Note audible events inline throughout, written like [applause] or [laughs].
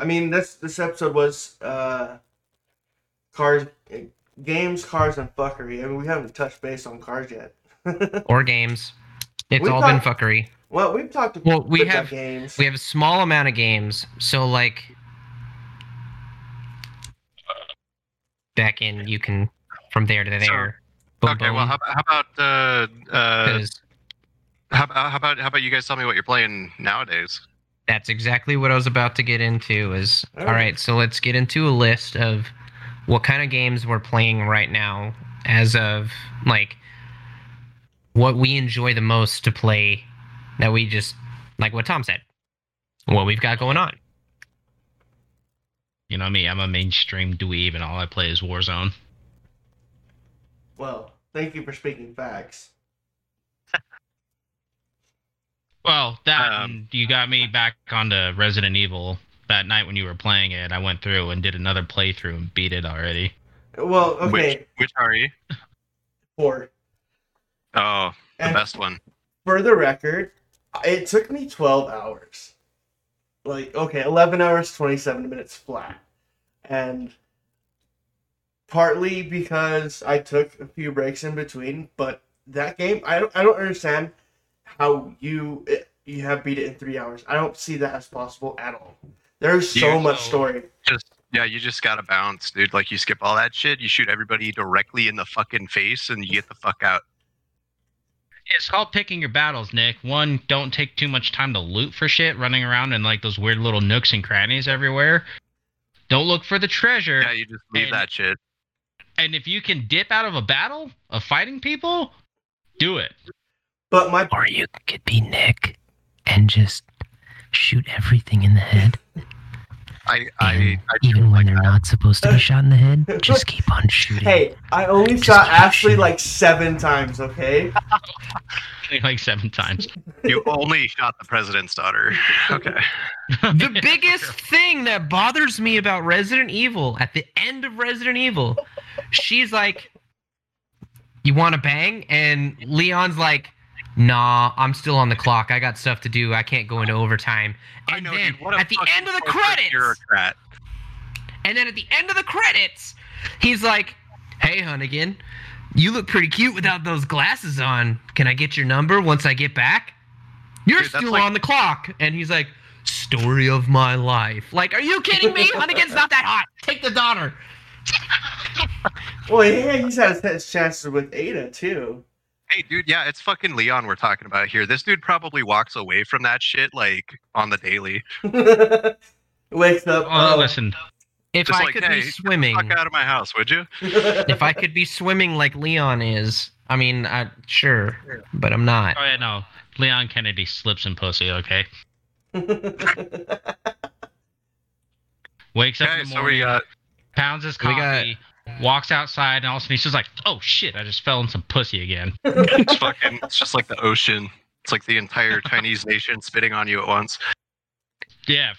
I mean, this this episode was uh, cars, games, cars, and fuckery. I mean, we haven't touched base on cars yet. [laughs] or games. It's We all thought- been fuckery. well, we've talked about Well, we have games. we have a small amount of games, so like back in you can from there to there. Boom, Okay, well, how, how about uh, uh, 'cause how, about how about how about you guys tell me what you're playing nowadays? That's exactly what I was about to get into. Is oh. All all right. right. So let's get into a list of what kind of games we're playing right now, as of like what we enjoy the most to play. That we just like what Tom said. What we've got going on. You know me, I'm a mainstream dweeb, and all I play is Warzone. well, thank you for speaking facts. Well, that Um, you got me back onto Resident Evil that night when you were playing it. I went through and did another playthrough and beat it already. Well, okay, Which which are you? four. Oh, the And best one. for the record, it took me 12 hours. Like, okay, 11 hours, 27 minutes flat. And partly because I took a few breaks in between, but that game, I don't, I don't understand how you it, you have beat it in three hours. I don't see that as possible at all. There's so You- much story. Just yeah, you just gotta bounce, dude. Like you skip all that shit, you shoot everybody directly in the fucking face, and you get the fuck out. It's called picking your battles, Nick. One, don't take too much time to loot for shit, running around in like those weird little nooks and crannies everywhere. Don't look for the treasure. Yeah, you just leave And- that shit. And if you can dip out of a battle of fighting people, do it. But my Or you could be Nick and just shoot everything in the head. I I, I even when like they're that. not supposed to be shot in the head, [laughs] just keep on shooting. hey, I only Just shot Ashley shooting. like seven times. Okay. [laughs] like seven times. You [laughs] only shot the president's daughter. Okay. the biggest thing that bothers me about Resident Evil at the end of Resident Evil, she's like, "You want to bang?" and Leon's like, "Nah, I'm still on the clock. I got stuff to do. I can't go into overtime." And I know, then dude. At the end of the corporate credits, bureaucrat. and then at the end of the credits, he's like, "Hey, Hunnigan, you look pretty cute without those glasses on. Can I get your number once I get back?" You're Dude, still like- on the clock, and he's like, "Story of my life." Like, are you kidding me? Hunnigan's not that hot. Take the daughter. [laughs] Well, yeah, he's had his chances with Ada too. Hey, dude. Yeah, it's fucking Leon we're talking about here. This dude probably walks away from that shit like on the daily. [laughs] Wakes up. Oh, oh, listen, If I like, could hey, be get the swimming, Fuck out of my house, would you? [laughs] if I could be swimming like Leon is, I mean, I, sure, but I'm not. oh yeah, no, Leon Kennedy slips in pussy. Okay, [laughs] wakes up Okay, in the so we got uh, pounds his we got- coffee, walks outside, and all of a sudden he's just like, "Oh shit, I just fell in some pussy again." [laughs] it's fucking. It's just like the ocean. It's like the entire [laughs] Chinese nation spitting on you at once. yeah.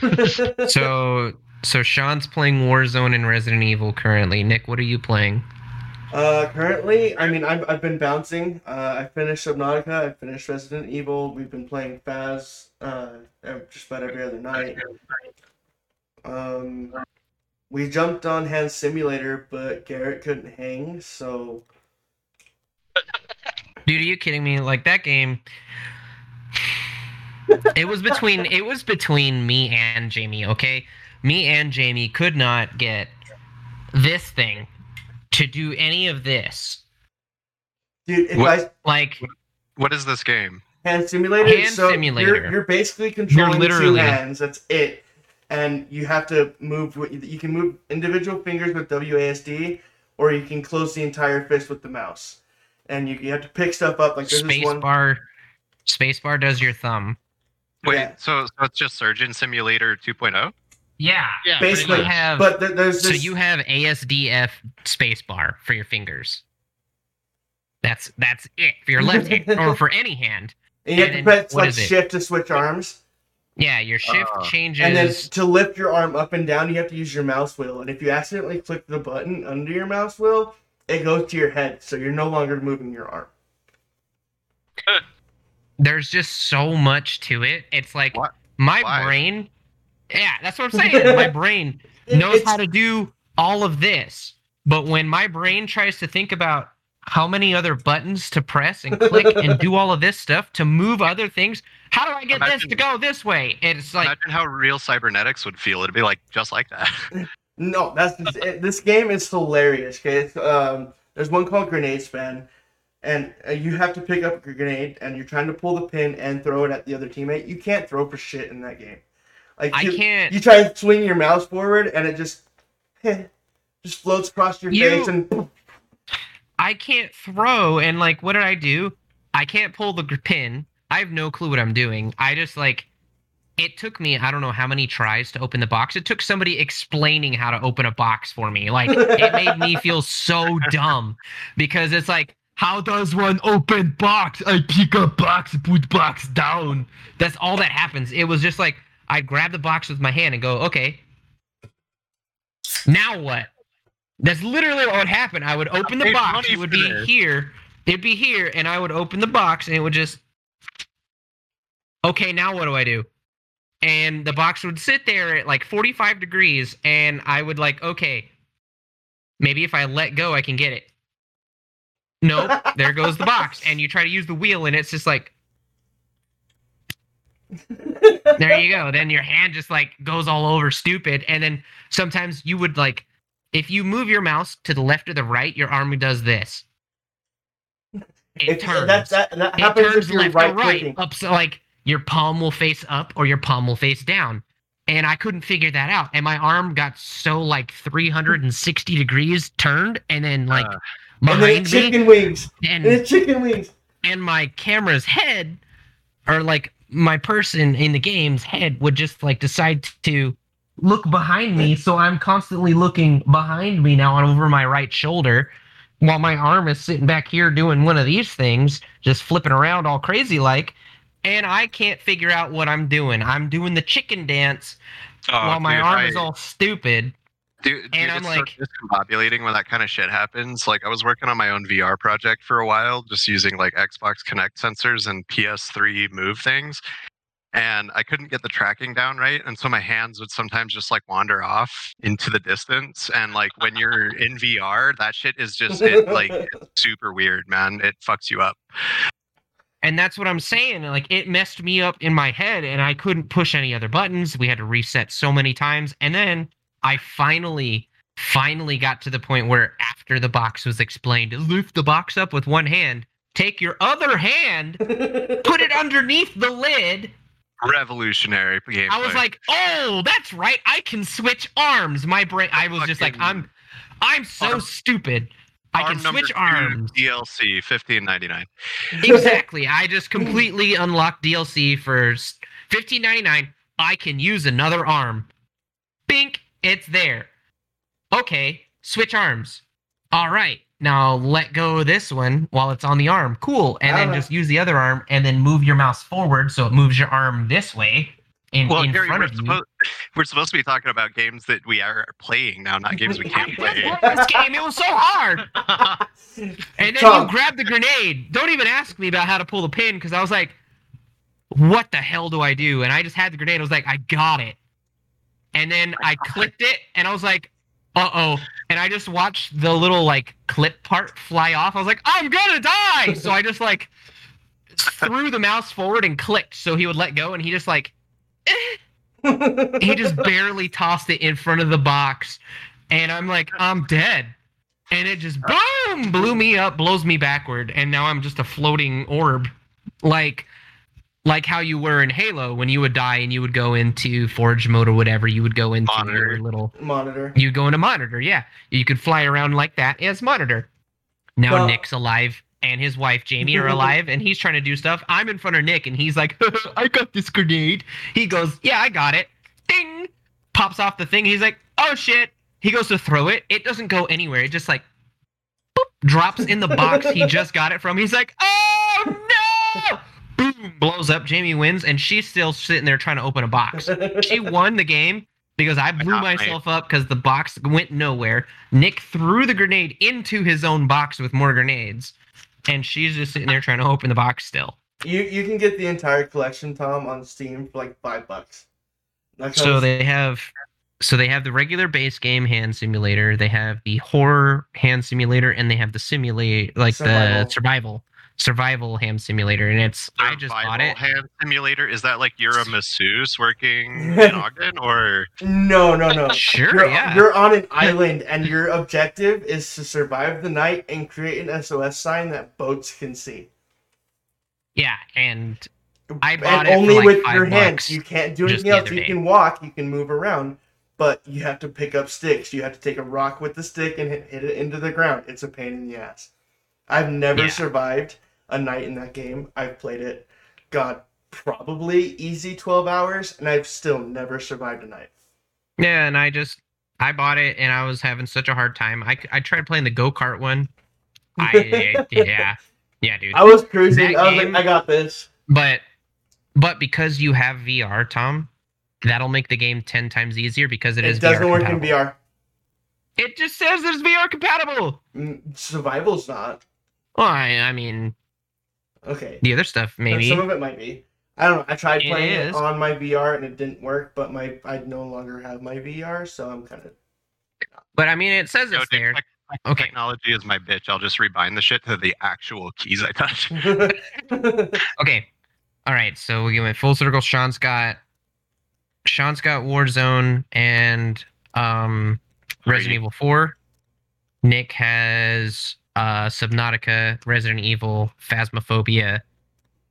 [laughs] So, so Sean's playing Warzone and Resident Evil currently. Nick, what are you playing? uh, currently, I mean, I've, I've been bouncing. Uh, I finished Subnautica. I finished Resident Evil. We've been playing Faz uh, ev- just about every other night. Um, we jumped on Hand Simulator, but Garrett couldn't hang, so Dude, are you kidding me? Like that game. It was between it was between me and Jamie, okay? Me and Jamie could not get this thing to do any of this. dude, if What- I Like What is this game? hand simulator, Hand so simulator. You're, you're basically controlling two literally- hands. That's it, and you have to move. You can move individual fingers with WASD, or you can close the entire fist with the mouse. And you, you have to pick stuff up. Like there's this space one. bar space bar does your thumb. Wait, Yeah. so so it's just Surgeon Simulator oh? 2.0? Yeah. Yeah, Basically, You have But th- there's so you have ASDF space bar for your fingers. That's that's it for your left hand or [laughs] for any hand. and you have to and press like shift to switch arms. Yeah, your shift Ah. changes. And then to lift your arm up and down, you have to use your mouse wheel. And if you accidentally click the button under your mouse wheel, it goes to your head, so you're no longer moving your arm. [laughs] there's just so much to it. It's like What? my Why? brain Yeah, that's what I'm saying. my [laughs] brain knows it's- how to do all of this, but when my brain tries to think about how many other buttons to press and click and do all of this stuff to move other things, how do I get this to go this way? It's like Imagine how real cybernetics would feel. It'd be like just like that. [laughs] No, that's it- this game is hilarious. Okay, it's, um, there's one called Grenade Span, and uh, you have to pick up a grenade, and you're trying to pull the pin and throw it at the other teammate. You can't throw for shit in that game. Like I you, can't. You try to swing your mouse forward, and it just [laughs] just floats across your You- face, and I can't throw and like what did I do? I can't pull the pin. I have no clue what I'm doing. I just like it took me I don't know how many tries to open the box. It took somebody explaining how to open a box for me. Like it made me [laughs] feel so dumb because it's like how does one open box? I pick up box, put box down. That's all that happens. It was just like I'd grab the box with my hand and go, okay. Now what? That's literally what would happen. I would open the box. It would be here. It'd be here, and I would open the box, and it would just. Okay, now what do I do? And the box would sit there at like 45 degrees, and I would like, okay, maybe if I let go, I can get it. Nope, [laughs] there goes the box, and you try to use the wheel, and it's just like, there you go. Then your hand just like goes all over stupid. And then sometimes you would like, if you move your mouse to the left or the right, your arm does this. It If- turns. that that that it happens turns if you're left right or right. Up so like your palm will face up or your palm will face down. And I couldn't figure that out. And my arm got so like 360 degrees turned and then like Uh, And then behind me chicken wings. and And chicken wings. and my camera's head or like my person in the game's head would just like decide to look behind me so i'm constantly looking behind me now and over my right shoulder while my arm is sitting back here doing one of these things just flipping around all crazy like and i can't figure out what i'm doing. I'm doing the chicken dance oh, while my dude, arm I- is all stupid. Dude, And dude, I'm it's like- so discombobulating when that kind of shit happens. Like I was working on my own VR project for a while, just using like Xbox Kinect sensors and PS3 Move things, and I couldn't get the tracking down right, and so my hands would sometimes just like wander off into the distance. And like when you're [laughs] in VR, that shit is [laughs] just it, like super weird, man. It fucks you up. And that's what I'm saying. Like it messed me up in my head and I couldn't push any other buttons. We had to reset so many times. And then I finally, finally got to the point where after the box was explained, lift the box up with one hand, take your other hand, put it [laughs] underneath the lid. Revolutionary gameplay. I was like, oh, that's right. I can switch arms. My brain, I was just like, I'm, I'm so Arm- stupid. I can number switch arms. DLC fifteen ninety nine. exactly. I just completely unlocked DLC for fifteen ninety nine. I can use another arm. Bink, it's there. Okay, switch arms. All right, now let go of this one while it's on the arm. Cool, and then Ah. just use the other arm and then move your mouse forward so it moves your arm this way in, Well, in Gary, front we're of you. supposed [laughs] we're supposed to be talking about games that we are playing now, not games we [laughs] can't play. [laughs] this game, it was so hard. And then Tom. you grab the grenade. Don't even ask me about how to pull the pin because I was like, what the hell do I do? And I just had the grenade. I was like, I got it. And then I clicked it and I was like, uh oh. And I just watched the little like clip part fly off. I was like, I'm gonna die. [laughs] So I just like threw the mouse forward and clicked so he would let go. And he just like, [laughs] he just barely tossed it in front of the box and i'm like i'm dead and it just boom blew me up blows me backward and now i'm just a floating orb like like how you were in halo when you would die and you would go into forge mode or whatever you would go into Monitor. your little Monitor. you go into monitor yeah. You could fly around like that as monitor. Now Well- nick's alive and his wife jamie are [laughs] alive and he's trying to do stuff. I'm in front of nick and he's like [laughs] i got this grenade. He goes yeah i got it. Ding! Pops off the thing. He's like oh shit. He goes to throw it. It doesn't go anywhere. It just like boop, drops in the box he [laughs] just got it from. He's like oh no boom blows up jamie wins and she's still sitting there trying to open a box she [laughs] won the game because I blew me. myself up because the box went nowhere. Nick threw the grenade into his own box with more grenades, and she's just sitting there trying to open the box still. You you can get the entire collection, Tom, on Steam for like five bucks. So they have so they have the regular base game hand simulator, they have the horror hand simulator, and they have the simulate like Survival. the survival survival hand simulator. And it's I just bought it. Survival it. hand simulator. Is that like you're a masseuse working [laughs] in Ogden, or no, no, no. Sure, You're, yeah. you're on an [laughs] island, and your objective is to survive the night and create an SOS sign that boats can see. yeah, and I bought and it for only like with five your hands. You can't do anything else. You day. can walk, you can move around, but you have to pick up sticks. You have to take a rock with the stick and hit, hit it into the ground. It's a pain in the ass. I've never Yeah. survived a night in that game. I've played it, God, probably easy twelve hours, and I've still never survived a night. Yeah, and I just I bought it and I was having such a hard time. I, I tried playing the go kart one. I [laughs] yeah yeah dude. I was cruising. That I was game- like, I got this. But but because you have VR, Tom, that'll make the game ten times easier because It, it is It doesn't VR work compatible. in VR. It just says there's VR compatible. Mm, Survival's not. Well, I, I mean Okay. the other stuff maybe. Some of it might be. I don't know. I tried It playing it is. on my VR and it didn't work, but my I no longer have my VR, so I'm kind of. But I mean, it says No, it's dude, there. tech- Okay. technology is my bitch. I'll just rebind the shit to the actual keys I touch. [laughs] [laughs] Okay. All right. So we went full circle. Sean's got Sean's got Warzone and um Resident Three. Evil 4. Nick has uh Subnautica, Resident Evil, Phasmophobia,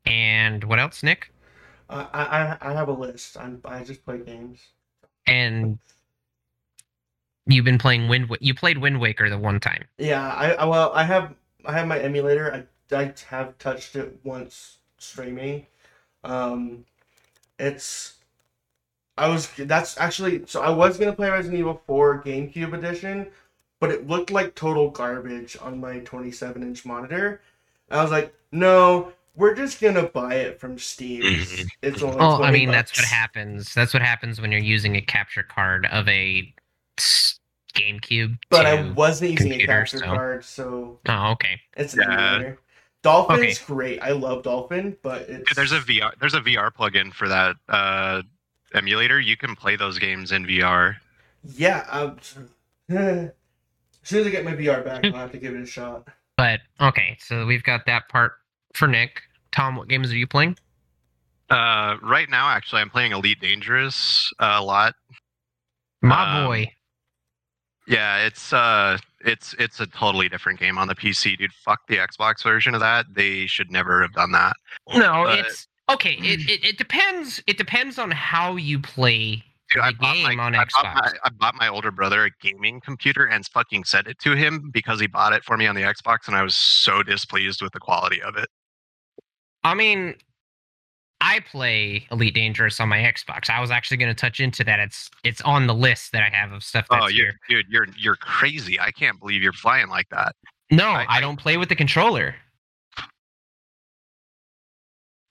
and what else, Nick? I, I I have a list. I'm I just play games. And you've been playing Wind you played Wind Waker the one time. Yeah, I, I well I have I have my emulator. I I have touched it once streaming. Um, it's I was that's actually so I was gonna play Resident Evil 4 GameCube edition, but it looked like total garbage on my 27 inch monitor. I was like, no, we're just gonna buy it from Steam. It's, [laughs] it's only. Well, I 20 mean, that's what happens. That's what happens when you're using a capture card of a GameCube. But. I wasn't using a capture so- card, so Oh, okay. it's an Yeah. emulator. Dolphin's Okay. great. I love Dolphin, but it's Dude, there's a VR there's a VR plugin for that uh, emulator. You can play those games in VR. Yeah, um, [laughs] as soon as I get my VR back, I'll have to give it a shot. But okay, so we've got that part for Nick. Tom, what games are you playing? Uh, right now, actually, I'm playing Elite Dangerous uh, a lot. My Um, boy. Yeah, it's uh, it's it's a totally different game on the PC, dude. Fuck the Xbox version of that. They should never have done that. No, but- it's okay. It, it it depends. It depends on how you play Dude, I bought, my, I, bought my, I bought my older brother a gaming computer and fucking sent it to him because he bought it for me on the Xbox, and I was so displeased with the quality of it. I mean, I play Elite Dangerous on my Xbox. I was actually going to touch into that. It's it's on the list that I have of stuff oh, that's oh, you here. dude, you're you're crazy. I can't believe you're flying like that. No, I- I, don't play with the controller.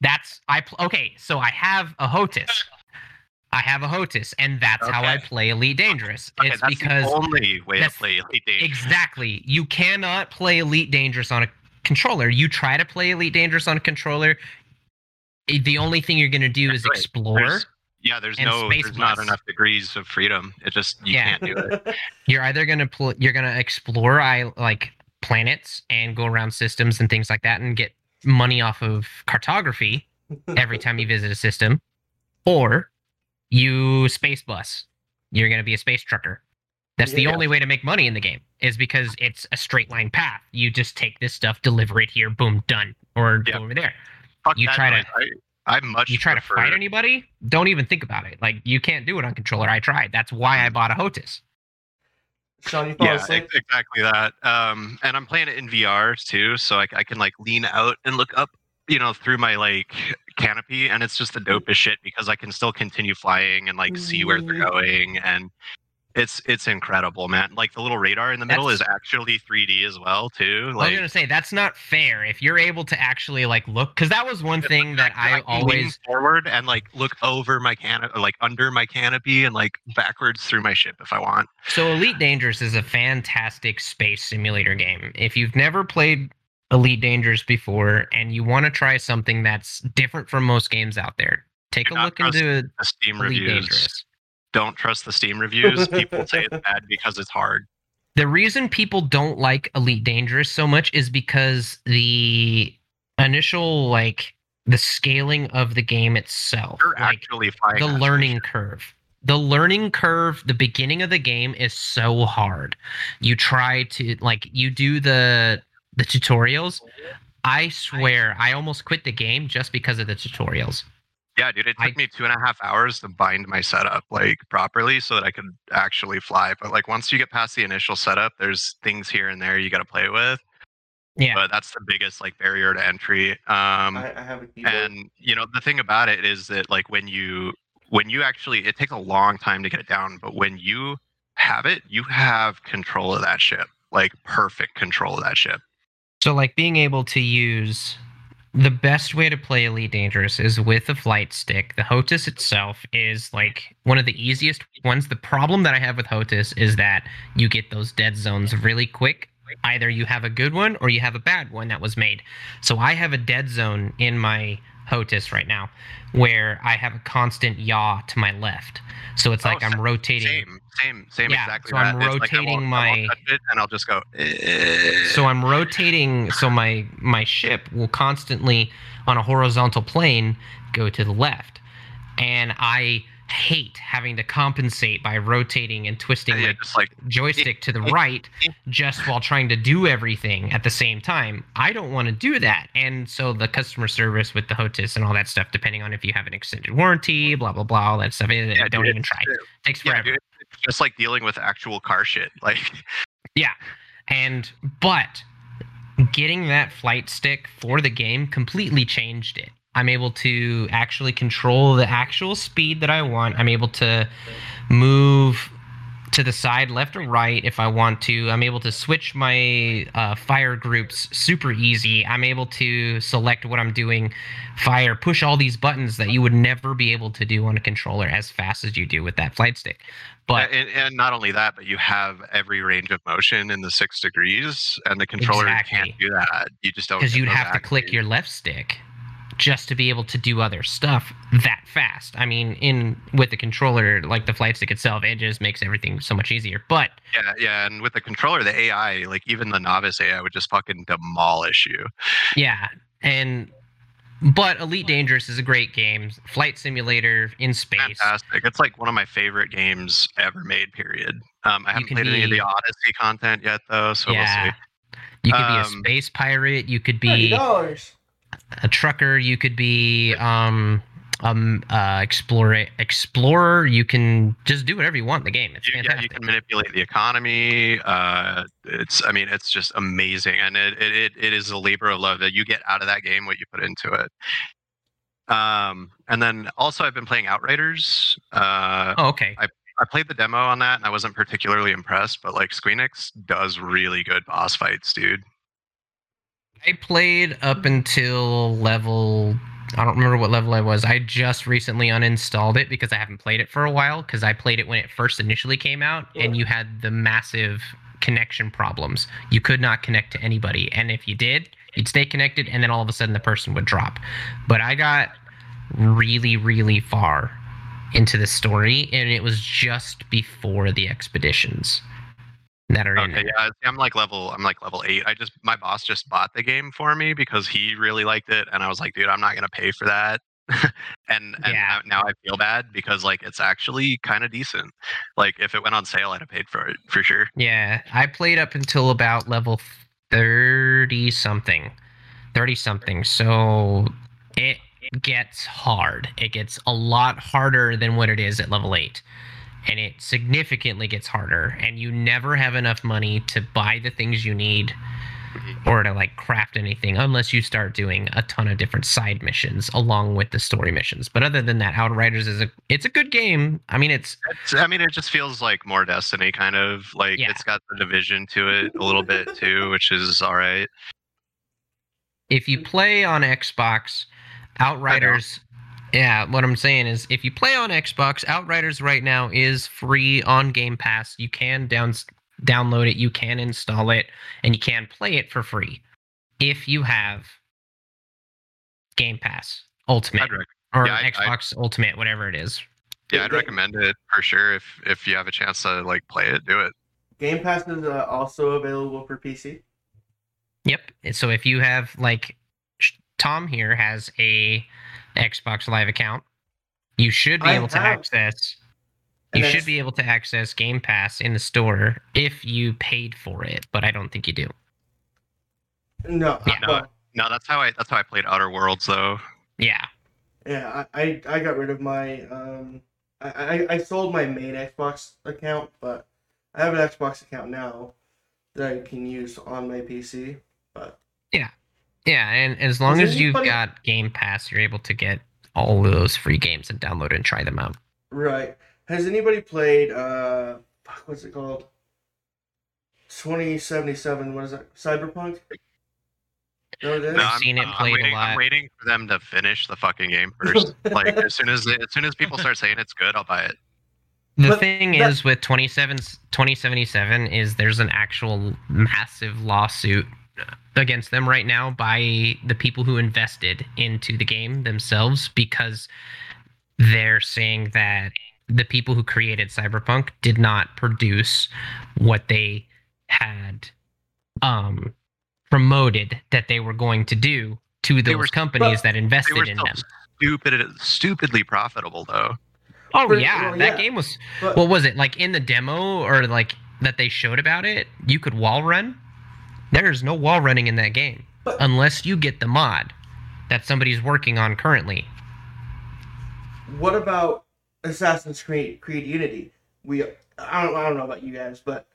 That's I pl- okay. So I have a HOTAS. I have a HOTAS, and that's how I play Elite Dangerous. Okay, it's that's because the only way to play Elite Dangerous. exactly you cannot play Elite Dangerous on a controller. You try to play Elite Dangerous on a controller. The only thing you're gonna do is Right. explore. There's- yeah, there's no, Space there's not enough degrees of freedom. It just you Yeah. can't do it. [laughs] [laughs] You're either gonna pl- you're gonna explore I like planets and go around systems and things like that and get money off of cartography every time you visit a system, or you space bus. You're gonna be a space trucker. That's the Yeah. only way to make money in the game is because it's a straight line path. You just take this stuff, deliver it here, boom, done, or Yeah. go over there. Fuck You that try to- I, I much You try prefer, to fight anybody, don't even think about it. Like you can't do it on controller. I tried. That's why I bought a HOTAS. Sean, you fall Yeah, asleep? exactly that. Um, and I'm playing it in VR too, so I, I can like lean out and look up, you know, through my like canopy, and it's just the dopest shit because I can still continue flying and like see where they're Mm. going, and it's it's incredible, man. Like the little radar in the middle is actually 3D as well too. Like, I was gonna say that's not fair. If you're able to actually like look, because that was one thing that I can, like, lean always forward and like look over my canopy, like under my canopy, and like backwards through my ship if I want. So Elite Dangerous is a fantastic space simulator game. If you've never played Elite Dangerous before and you want to try something that's different from most games out there, take Do a look into The Steam Elite reviews. Dangerous. don't trust the Steam reviews. People say it's [laughs] bad because it's hard. The reason people don't like Elite Dangerous so much is because the initial like the scaling of the game itself, You're like actually the learning curve. The learning curve, the beginning of the game is so hard. You try to like you do the the tutorials. I swear, I almost quit the game just because of the tutorials. Yeah, dude, it took I- me two and a half hours to bind my setup like properly so that I could actually fly. But like once you get past the initial setup, there's things here and there you got to play with. Yeah. But that's the biggest like barrier to entry. Um, I, I have a keyboard. and you know the thing about it is that like when you when you actually it takes a long time to get it down, but when you have it, you have control of that ship, like perfect control of that ship. So, like being able to use the best way to play Elite Dangerous is with a flight stick. The HOTAS itself is like one of the easiest ones. The problem that I have with HOTAS is that you get those dead zones really quick. Either you have a good one or you have a bad one that was made. So I have a dead zone in my HOTAS right now where I have a constant yaw to my left. So it's Oh, like I'm rotating. Same, same, same. Yeah, exactly. so I'm that. It's like I rotating won't my- it and I'll just go. "Eh." so i'm rotating so my my ship will constantly on a horizontal plane go to the left and i hate having to compensate by rotating and twisting yeah, just like joystick to the [laughs] right just while trying to do everything at the same time i don't want to do that and so the customer service with the HOTAS and all that stuff depending on if you have an extended warranty blah blah blah all that stuff eh, yeah, don't dude, even try takes Yeah, forever dude, it's just like dealing with actual car shit. [laughs] Like, Yeah. And but getting that flight stick for the game completely changed it. I'm able to actually control the actual speed that I want. I'm able to move to the side, left or right, if I want to. I'm able to switch my uh, fire groups super easy. I'm able to select what I'm doing, fire, push all these buttons that you would never be able to do on a controller as fast as you do with that flight stick. But and, and not only that, but you have every range of motion in the six degrees, and the controller Exactly. can't do that. You just don't because you'd have to click your left stick just to be able to do other stuff that fast. I mean, in with the controller, like the flight stick itself, it just makes everything so much easier. But Yeah, yeah, and with the controller, the AI, like even the novice AI, would just fucking demolish you. yeah, and but Elite Dangerous is a great game. Flight simulator in space. Fantastic! It's like one of my favorite games ever made. Period. Um, I haven't can played any of the Odyssey content yet, though, so we'll yeah. see. You could be a Um, space pirate. You could Thirty be dollars. A trucker. You could be um um uh explorer explorer. You can just do whatever you want in the game. It's You, yeah, you can manipulate the economy. Uh, it's, I mean, it's just amazing, and it, it, it, is a labor of love that you get out of that game what you put into it. Um, and then also I've been playing Outriders. Uh, oh, okay. I played the demo on that, and I wasn't particularly impressed. But like Squeenix does really good boss fights, dude. I played up until level. I don't remember what level I was. I just recently uninstalled it because I haven't played it for a while. Because I played it when it first initially came out, and you had the massive connection problems. You could not connect to anybody, and if you did, you'd stay connected, and then all of a sudden the person would drop. But I got really, really far into the story, and it was just before the expeditions that are Okay, it. yeah, I'm like level, I'm like level eight. I just my boss just bought the game for me because he really liked it, and I was like, dude, I'm not gonna pay for that. [laughs] and and Yeah. now, now I feel bad because like it's actually kind of decent. Like if it went on sale, I'd have paid for it for sure. Yeah, I played up until about level 30 something. 30 something. So it gets hard. It gets a lot harder than what it is at level 8. And it significantly gets harder. And you never have enough money to buy the things you need or to like craft anything unless you start doing a ton of different side missions along with the story missions. But other than that, Outriders is a it's a good game. I mean, it's It's, I mean, it just feels like more Destiny, kind of like Yeah. it's got the division to it a little bit too, which is all right. if you play on Xbox, Outriders. Yeah, what I'm saying is, if you play on Xbox, Outriders right now is free on Game Pass. You can down download it, you can install it, and you can play it for free if you have Game Pass Ultimate rec- or yeah, I- I- Xbox Ultimate, whatever it is. Yeah, I'd recommend it for sure. If if you have a chance to like play it, do it. Game Pass is uh, also available for PC. Yep. So if you have like Tom here has a Xbox Live account, you should be I able to have. access. And You should be able to access Game Pass in the store if you paid for it, but I don't think you do. No, Yeah. well, No, that's how I that's how I played Outer Worlds though. Yeah. yeah, I, I I got rid of my um, I, I I sold my main Xbox account, but I have an Xbox account now that I can use on my PC. But Yeah, and as long Is as you've anybody- got Game Pass, you're able to get all of those free games and download and try them out. right, has anybody played uh, fuck, what's it called? Twenty seventy seven. What is that? Cyberpunk. No, it is. No, I've seen it I'm played a lot. I'm waiting for them to finish the fucking game first. [laughs] like as soon as as soon as people start saying it's good, I'll buy it. The But thing that- is with 27 2077 is there's an actual massive lawsuit against them right now by the people who invested into the game themselves because they're saying that the people who created Cyberpunk did not produce what they had um promoted that they were going to do to They those were- companies that They invested were in them. stupid, stupidly profitable though. Oh Pretty- yeah, well, that yeah. game was But what was it like in the demo or like that they showed about it you could wall run there's no wall running in that game But- unless you get the mod that somebody's working on currently what about Assassin's Creed Creed Unity? We I don't I don't know about you guys, but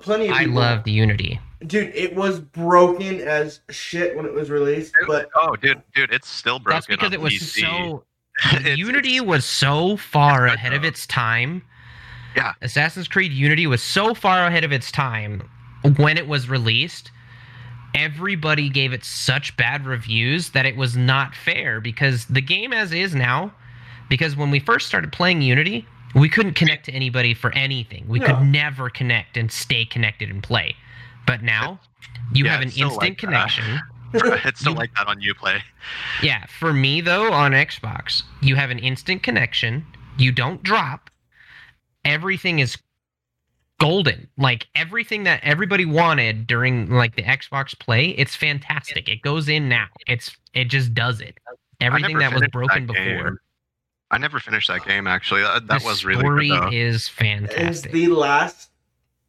plenty of i people, love the unity dude. It was broken as shit when it was released, but Oh, dude, dude, it's still broken. that's because on it was PC. so [laughs] It's- unity it's- was so far ahead of its time Yeah. assassin's creed unity was so far ahead of its time when it was released everybody gave it such bad reviews that it was not fair because the game as is now because when we first started playing unity we couldn't connect to anybody for anything we No. could never connect and stay connected and play but now you Yeah, have an instant like connection it's still You- [laughs] like that on UPlay. yeah, for me though, on Xbox, you have an instant connection. You don't drop. Everything is golden. Like everything that everybody wanted during like the Xbox play, it's fantastic. It goes in now. It's it just does it. Everything that was finished broken that before. game. I never finished that game actually. That, that was really story good though. is fantastic. it's the last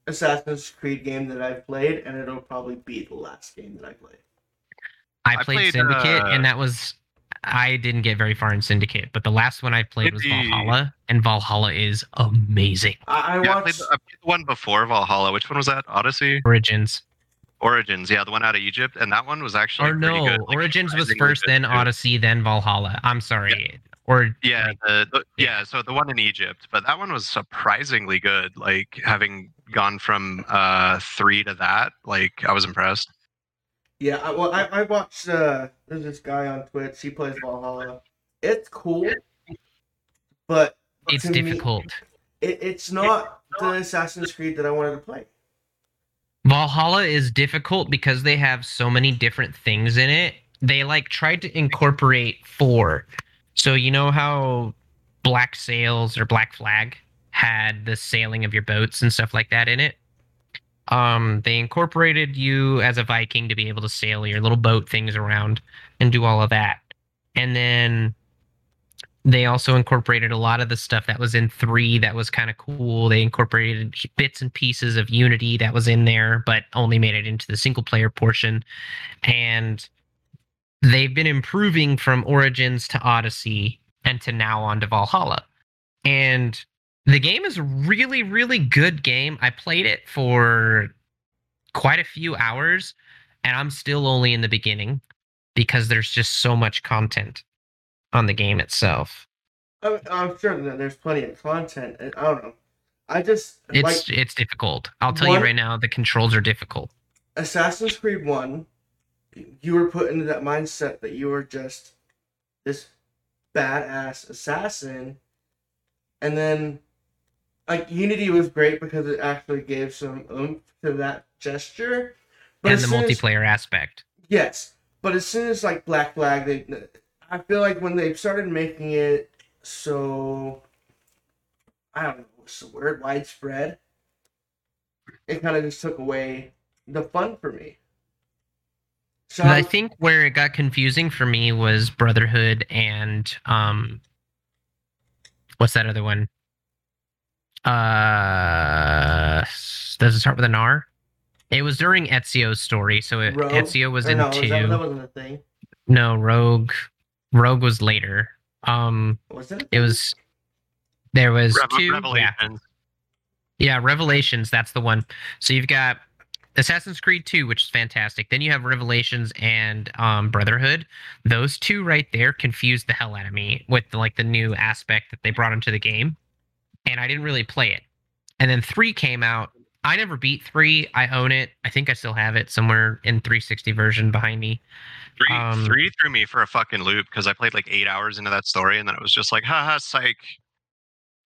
Assassin's Creed game that I've played, and it'll probably be the last game that I play. I I played, played, Syndicate, uh, and that was I didn't get very far in Syndicate, but the last one I played was Valhalla, and Valhalla is amazing. I, I Yeah, I played, watched. the, I played the one before Valhalla. Which one was that? Odyssey, Origins. Origins. Yeah, the one out of Egypt, and that one was actually or pretty no, good. like, Origins was first, then too. Odyssey, then Valhalla. I'm sorry. Or Yeah, like, the, the, yeah. yeah. So the one in Egypt, but that one was surprisingly good. Like having gone from uh three to that, like I was impressed. Yeah, I, well, I, I watched. Uh, there's this guy on Twitch. He plays Valhalla. It's cool, but it's to me, difficult. it, it's not the Assassin's Creed that I wanted to play. Valhalla is difficult because they have so many different things in it. They like tried to incorporate four. So you know how Black Sails or Black Flag had the sailing of your boats and stuff like that in it. Um, they incorporated you as a Viking to be able to sail your little boat things around and do all of that. And then they also incorporated a lot of the stuff that was in three that was kind of cool. They incorporated bits and pieces of Unity that was in there, but only made it into the single player portion. And they've been improving from Origins to Odyssey and to now on to Valhalla. And the game is a really, really good game. I played it for quite a few hours, and I'm still only in the beginning because there's just so much content on the game itself. I, I'm sure that there's plenty of content. I don't know. I just It's like it's difficult. I'll tell One- you right now, the controls are difficult. Assassin's Creed One. You were put into that mindset that you were just this badass assassin, and then like Unity was great because it actually gave some oomph to that gesture. and the soon as- multiplayer aspect. Yes, but as soon as like Black Flag, they, I feel like when they started making it so I don't know what's the word, widespread, it kind of just took away the fun for me. So I think where it got confusing for me was Brotherhood and um what's that other one? Uh does it start with an R? It was during Ezio's story, so it, Rogue? Ezio was or in no, two. That, that wasn't a thing. No, Rogue Rogue was later. Um Was it? it was there was Rev- two yeah. Revelations. Yeah, Revelations, that's the one. So you've got Assassin's Creed 2, which is fantastic. Then you have Revelations and um, Brotherhood. Those two right there confused the hell out of me with like the new aspect that they brought into the game. And I didn't really play it. And then 3 came out. I never beat 3. I own it. I think I still have it somewhere in 360 version behind me. Three, Um, three threw me for a fucking loop because I played like eight hours into that story, and then it was just like, haha, psych.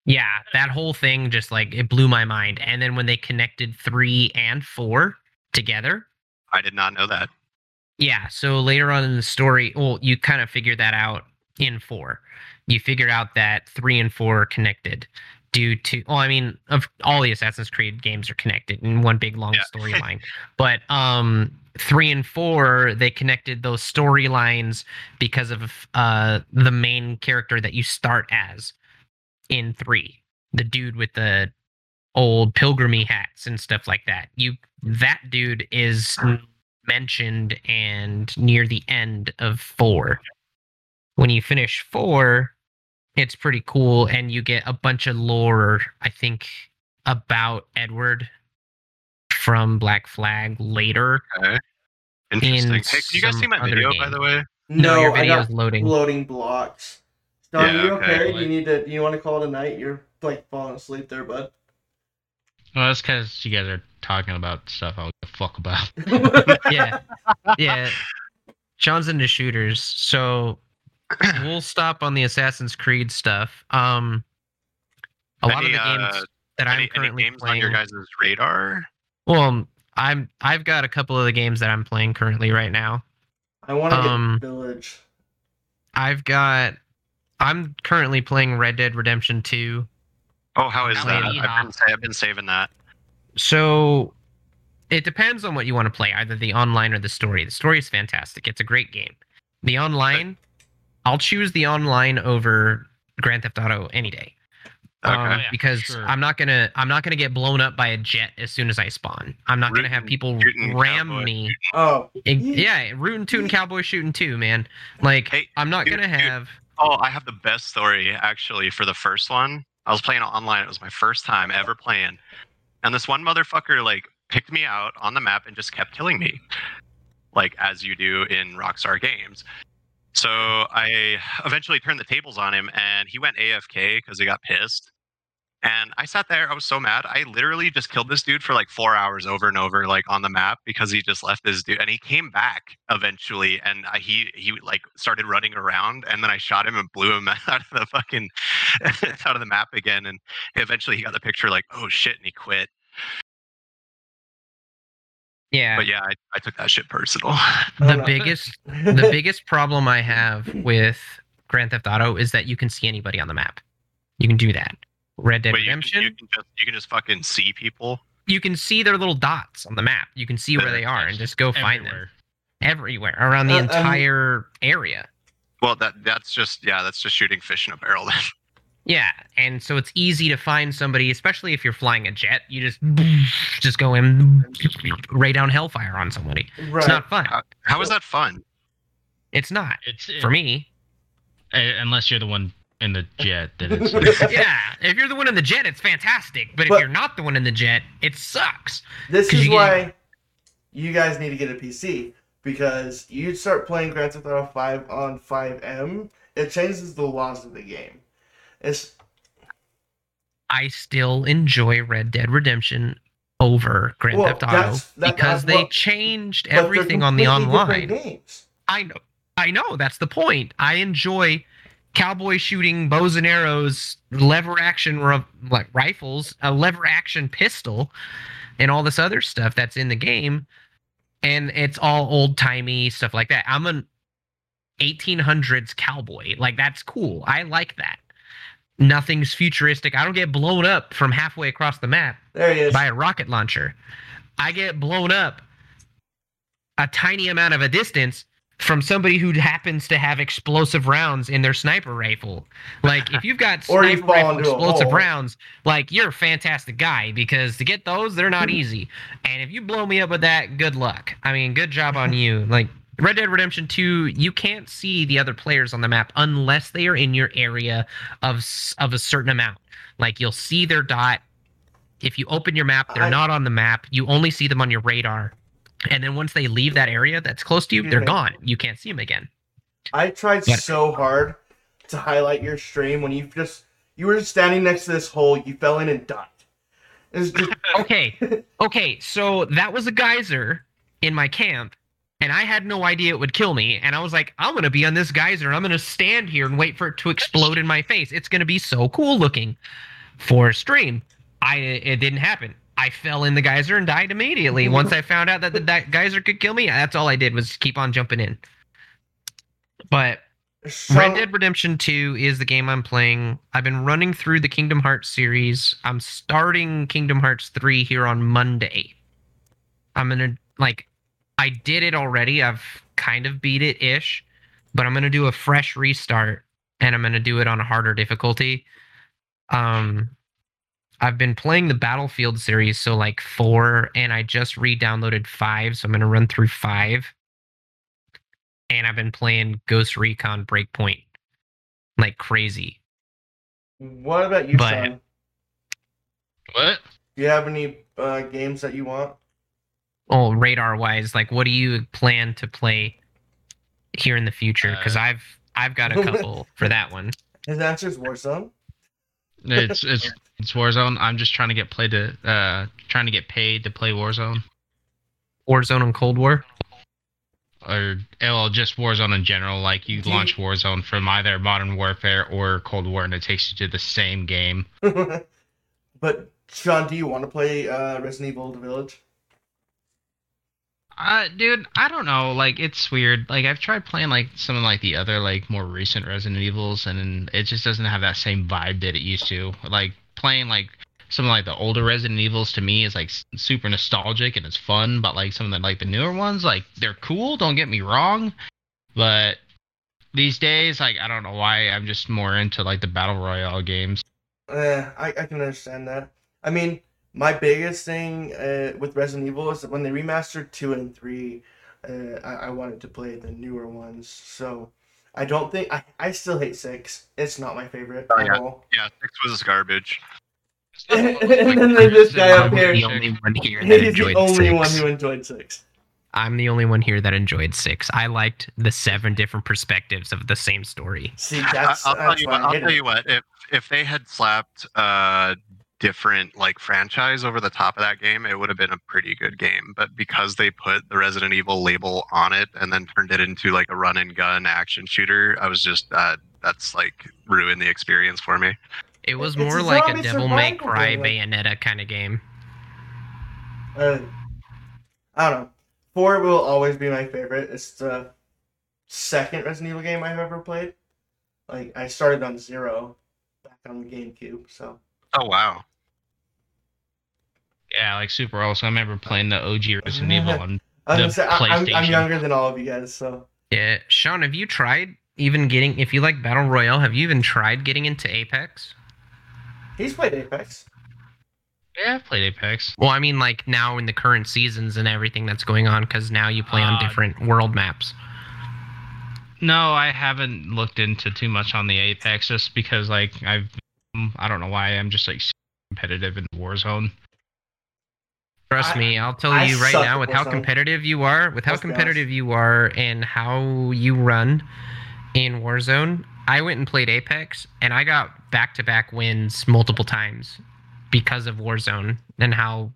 Yeah, that whole thing just like it blew my mind. And then when they connected 3 and 4 together, I did not know that. Yeah, so later on in the story, well, you kind of figure that out in four. You figured out that three and four are connected due to, well, I mean, of all the Assassin's Creed games are connected in one big long Yeah. storyline. [laughs] but um, three and four, they connected those storylines because of uh, the main character that you start as in three, the dude with the old pilgrimy hats and stuff like that. You that dude is mentioned and near the end of four. When you finish four, it's pretty cool, and you get a bunch of lore, I think, about Edward from Black Flag later. Okay. Interesting. In Hey, can you guys see my other video, by the way? No, your I video got is loading. loading blocks. Don, Yeah, you okay, okay? Like- you need to? You want to call it a night? You're like falling asleep there, bud. Well, that's because you guys are talking about stuff I don't give a fuck about. [laughs] yeah, yeah. Sean's into shooters, so [clears throat] we'll stop on the Assassin's Creed stuff. Um, a lot of the games uh, that I'm any, any currently playing, on your guys' radar? Well, I'm I've got a couple of the games that I'm playing currently right now. I want to Um, get Village. I've got I'm currently playing Red Dead Redemption 2. Oh, how is that? I've been, I've been saving that. So it depends on what you want to play, either the online or the story. The story is fantastic. It's a great game. The online, I'll choose the online over Grand Theft Auto any day. Um, Okay. yeah, because sure. I'm not gonna I'm not gonna get blown up by a jet as soon as I spawn. I'm not gonna have people shootin' ram cowboy, me. Oh, It- Yeah. yeah, rootin' tootin' cowboy shooting too, man. Like Hey, I'm not dude, gonna dude. have Oh, I have the best story actually for the first one. I was playing online. It was my first time ever playing, and this one motherfucker like picked me out on the map and just kept killing me, like as you do in Rockstar games. So I eventually turned the tables on him, and he went AFK because he got pissed. And I sat there. I was so mad. I literally just killed this dude for like four hours over and over, like on the map, because he just left this dude. And he came back eventually, and I, he he like started running around, and then I shot him and blew him [laughs] out of the fucking [laughs] out of the map again. And eventually, he got the picture like, oh shit, and he quit. Yeah. But yeah, I, I took that shit personal. [laughs] the biggest [laughs] the biggest problem I have with Grand Theft Auto is that you can see anybody on the map. You can do that. Red Dead Wait, you can, Redemption, you can just you can just fucking see people. you can see their little dots on the map. You can see where they are and just go find them Everywhere. everywhere around the Uh, um, entire area. Well, that that's just yeah, that's just shooting fish in a barrel. [laughs] Then. Yeah, and so it's easy to find somebody, especially if you're flying a jet. You just just go in, ray down hellfire on somebody. right. It's not fun. How, how is that fun? It's not It's for me. uh, unless you're the one in the jet. Then it's [laughs] Yeah, if you're the one in the jet, it's fantastic. But, But- if you're not the one in the jet, it sucks. This is you get- why you guys need to get a PC because you start playing Grand Theft Auto 5 on FiveM, it changes the laws of the game. It's I still enjoy Red Dead Redemption over Grand Well, Theft Auto that's- that- because that's they changed everything on the online. I know, I know. That's the point. I enjoy cowboy shooting bows and arrows, lever action like rifles, a lever action pistol, and all this other stuff that's in the game, and it's all old timey stuff like that. I'm an 1800s cowboy. Like that's cool. I like that. Nothing's futuristic. I don't get blown up from halfway across the map There he is. by a rocket launcher. I get blown up a tiny amount of a distance from somebody who happens to have explosive rounds in their sniper rifle. Like if you've got [laughs] Or you sniper rifle explosive rounds, like you're a fantastic guy because to get those they're not easy. And if you blow me up with that, good luck. I mean, good job on you. Like Red Dead Redemption 2, you can't see the other players on the map unless they are in your area of of a certain amount. Like you'll see their dot. If you open your map, they're I- not on the map. You only see them on your radar. And then once they leave that area that's close to you, they're gone. You can't see them again. I tried But- so hard to highlight your stream when you just you were standing next to this hole, you fell in and died. Just [laughs] Okay. Okay, so that was a geyser in my camp, and I had no idea it would kill me. And I was like, I'm gonna be on this geyser, and I'm gonna stand here and wait for it to explode in my face. It's gonna be so cool looking for a stream. I it didn't happen. I fell in the geyser and died immediately. Mm-hmm. Once I found out that the, that geyser could kill me, that's all I did was keep on jumping in. But so, Red Dead Redemption 2 is the game I'm playing. I've been running through the Kingdom Hearts series. I'm starting Kingdom Hearts 3 here on Monday. I'm going to, like, I did it already. I've kind of beat it ish, but I'm going to do a fresh restart and I'm going to do it on a harder difficulty. Um, I've been playing the Battlefield series, so like 4, and I just re downloaded 5, so I'm going to run through 5 and I've been playing Ghost Recon Breakpoint like crazy. what about you, but- Sean? What? Do you have any uh, games that you want? Oh, radar wise, like what do you plan to play here in the future? Because Uh, I've I've got a [laughs] couple for that one. His answer is Warzone. It's [laughs] it's it's Warzone. I'm just trying to get played to uh trying to get paid to play Warzone Warzone and Cold War. or well just Warzone in general. Like you you- launch Warzone from either Modern Warfare or Cold War, and it takes you to the same game. [laughs] but Sean, do you want to play uh, Resident Evil: The Village? Uh, dude, I don't know. Like, it's weird. Like, I've tried playing like some of like the other like more recent Resident Evils, and it just doesn't have that same vibe that it used to. Like playing like some of like the older Resident Evils to me is like super nostalgic and it's fun. But like some of the like the newer ones, like they're cool. Don't get me wrong, but these days, like I don't know why I'm just more into like the battle royale games. Eh, I, I can understand that. I mean, my biggest thing uh, with Resident Evil is that when they remastered two and three, uh, I, I wanted to play the newer ones. So I don't think I, I still hate six. It's not my favorite Oh, at yeah. all. Yeah, six was garbage. [laughs] and then there's this guy up here. the only one here that He's the only six. one who enjoyed six. I'm the only one here that enjoyed six. I liked the seven different perspectives of the same story. See, I- that's I'll tell you what. I I'll tell you what. If if they had slapped uh different like franchise over the top of that game, it would have been a pretty good game. But because they put the Resident Evil label on it and then turned it into like a run and gun action shooter, I was just uh, that's like ruined the experience for me. It was It's a more like a Devil May Cry game, like- Bayonetta kind of game. Uh, I don't know. Four will always be my favorite. It's the second Resident Evil game I've ever played. Like I started on zero back on the GameCube, so Oh wow. Yeah, like super awesome. I remember playing the OG Resident Evil on. I was The gonna say I, I'm, I'm younger than all of you guys, so Yeah, Sean, have you tried even getting? If you like battle royale, have you even tried getting into Apex? he's played Apex. Yeah, I've played Apex. Well, I mean, like now in the current seasons and everything that's going on, because now you play on Uh, different world maps. No, I haven't looked into too much on the Apex just because like I've I don't know why I'm just like competitive in Warzone. Trust I- me, I'll tell I you right now, with how Warzone. competitive you are, with how Let's be competitive you are, and how you run in Warzone. I went and played Apex, and I got back-to-back wins multiple times because of Warzone and how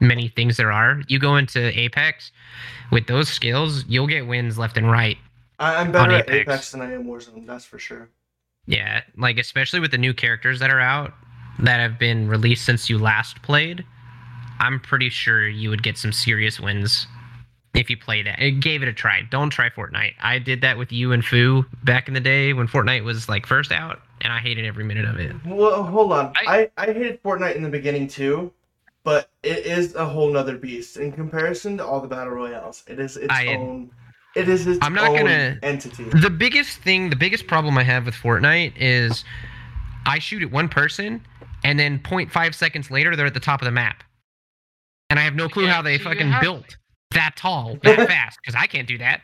many things there are. You go into Apex with those skills, you'll get wins left and right. I, I'm better On at Apex. Apex than I am Warzone. That's for sure. Yeah, like especially with the new characters that are out that have been released since you last played, I'm pretty sure you would get some serious wins if you played it. It gave it a try. Don't try Fortnite. I did that with you and Foo back in the day when Fortnite was like first out. and I hated every minute of it. Well, hold on. I- I, I hated Fortnite in the beginning too, but it is a whole nother beast in comparison to all the battle royales. It is its I- own. It is its I'm not own gonna- entity. The biggest thing, the biggest problem I have with Fortnite is I shoot at one person, and then 0.5 seconds later, they're at the top of the map. And I have no clue Yeah, how they so fucking have- built that tall, [laughs] that fast, because I can't do that.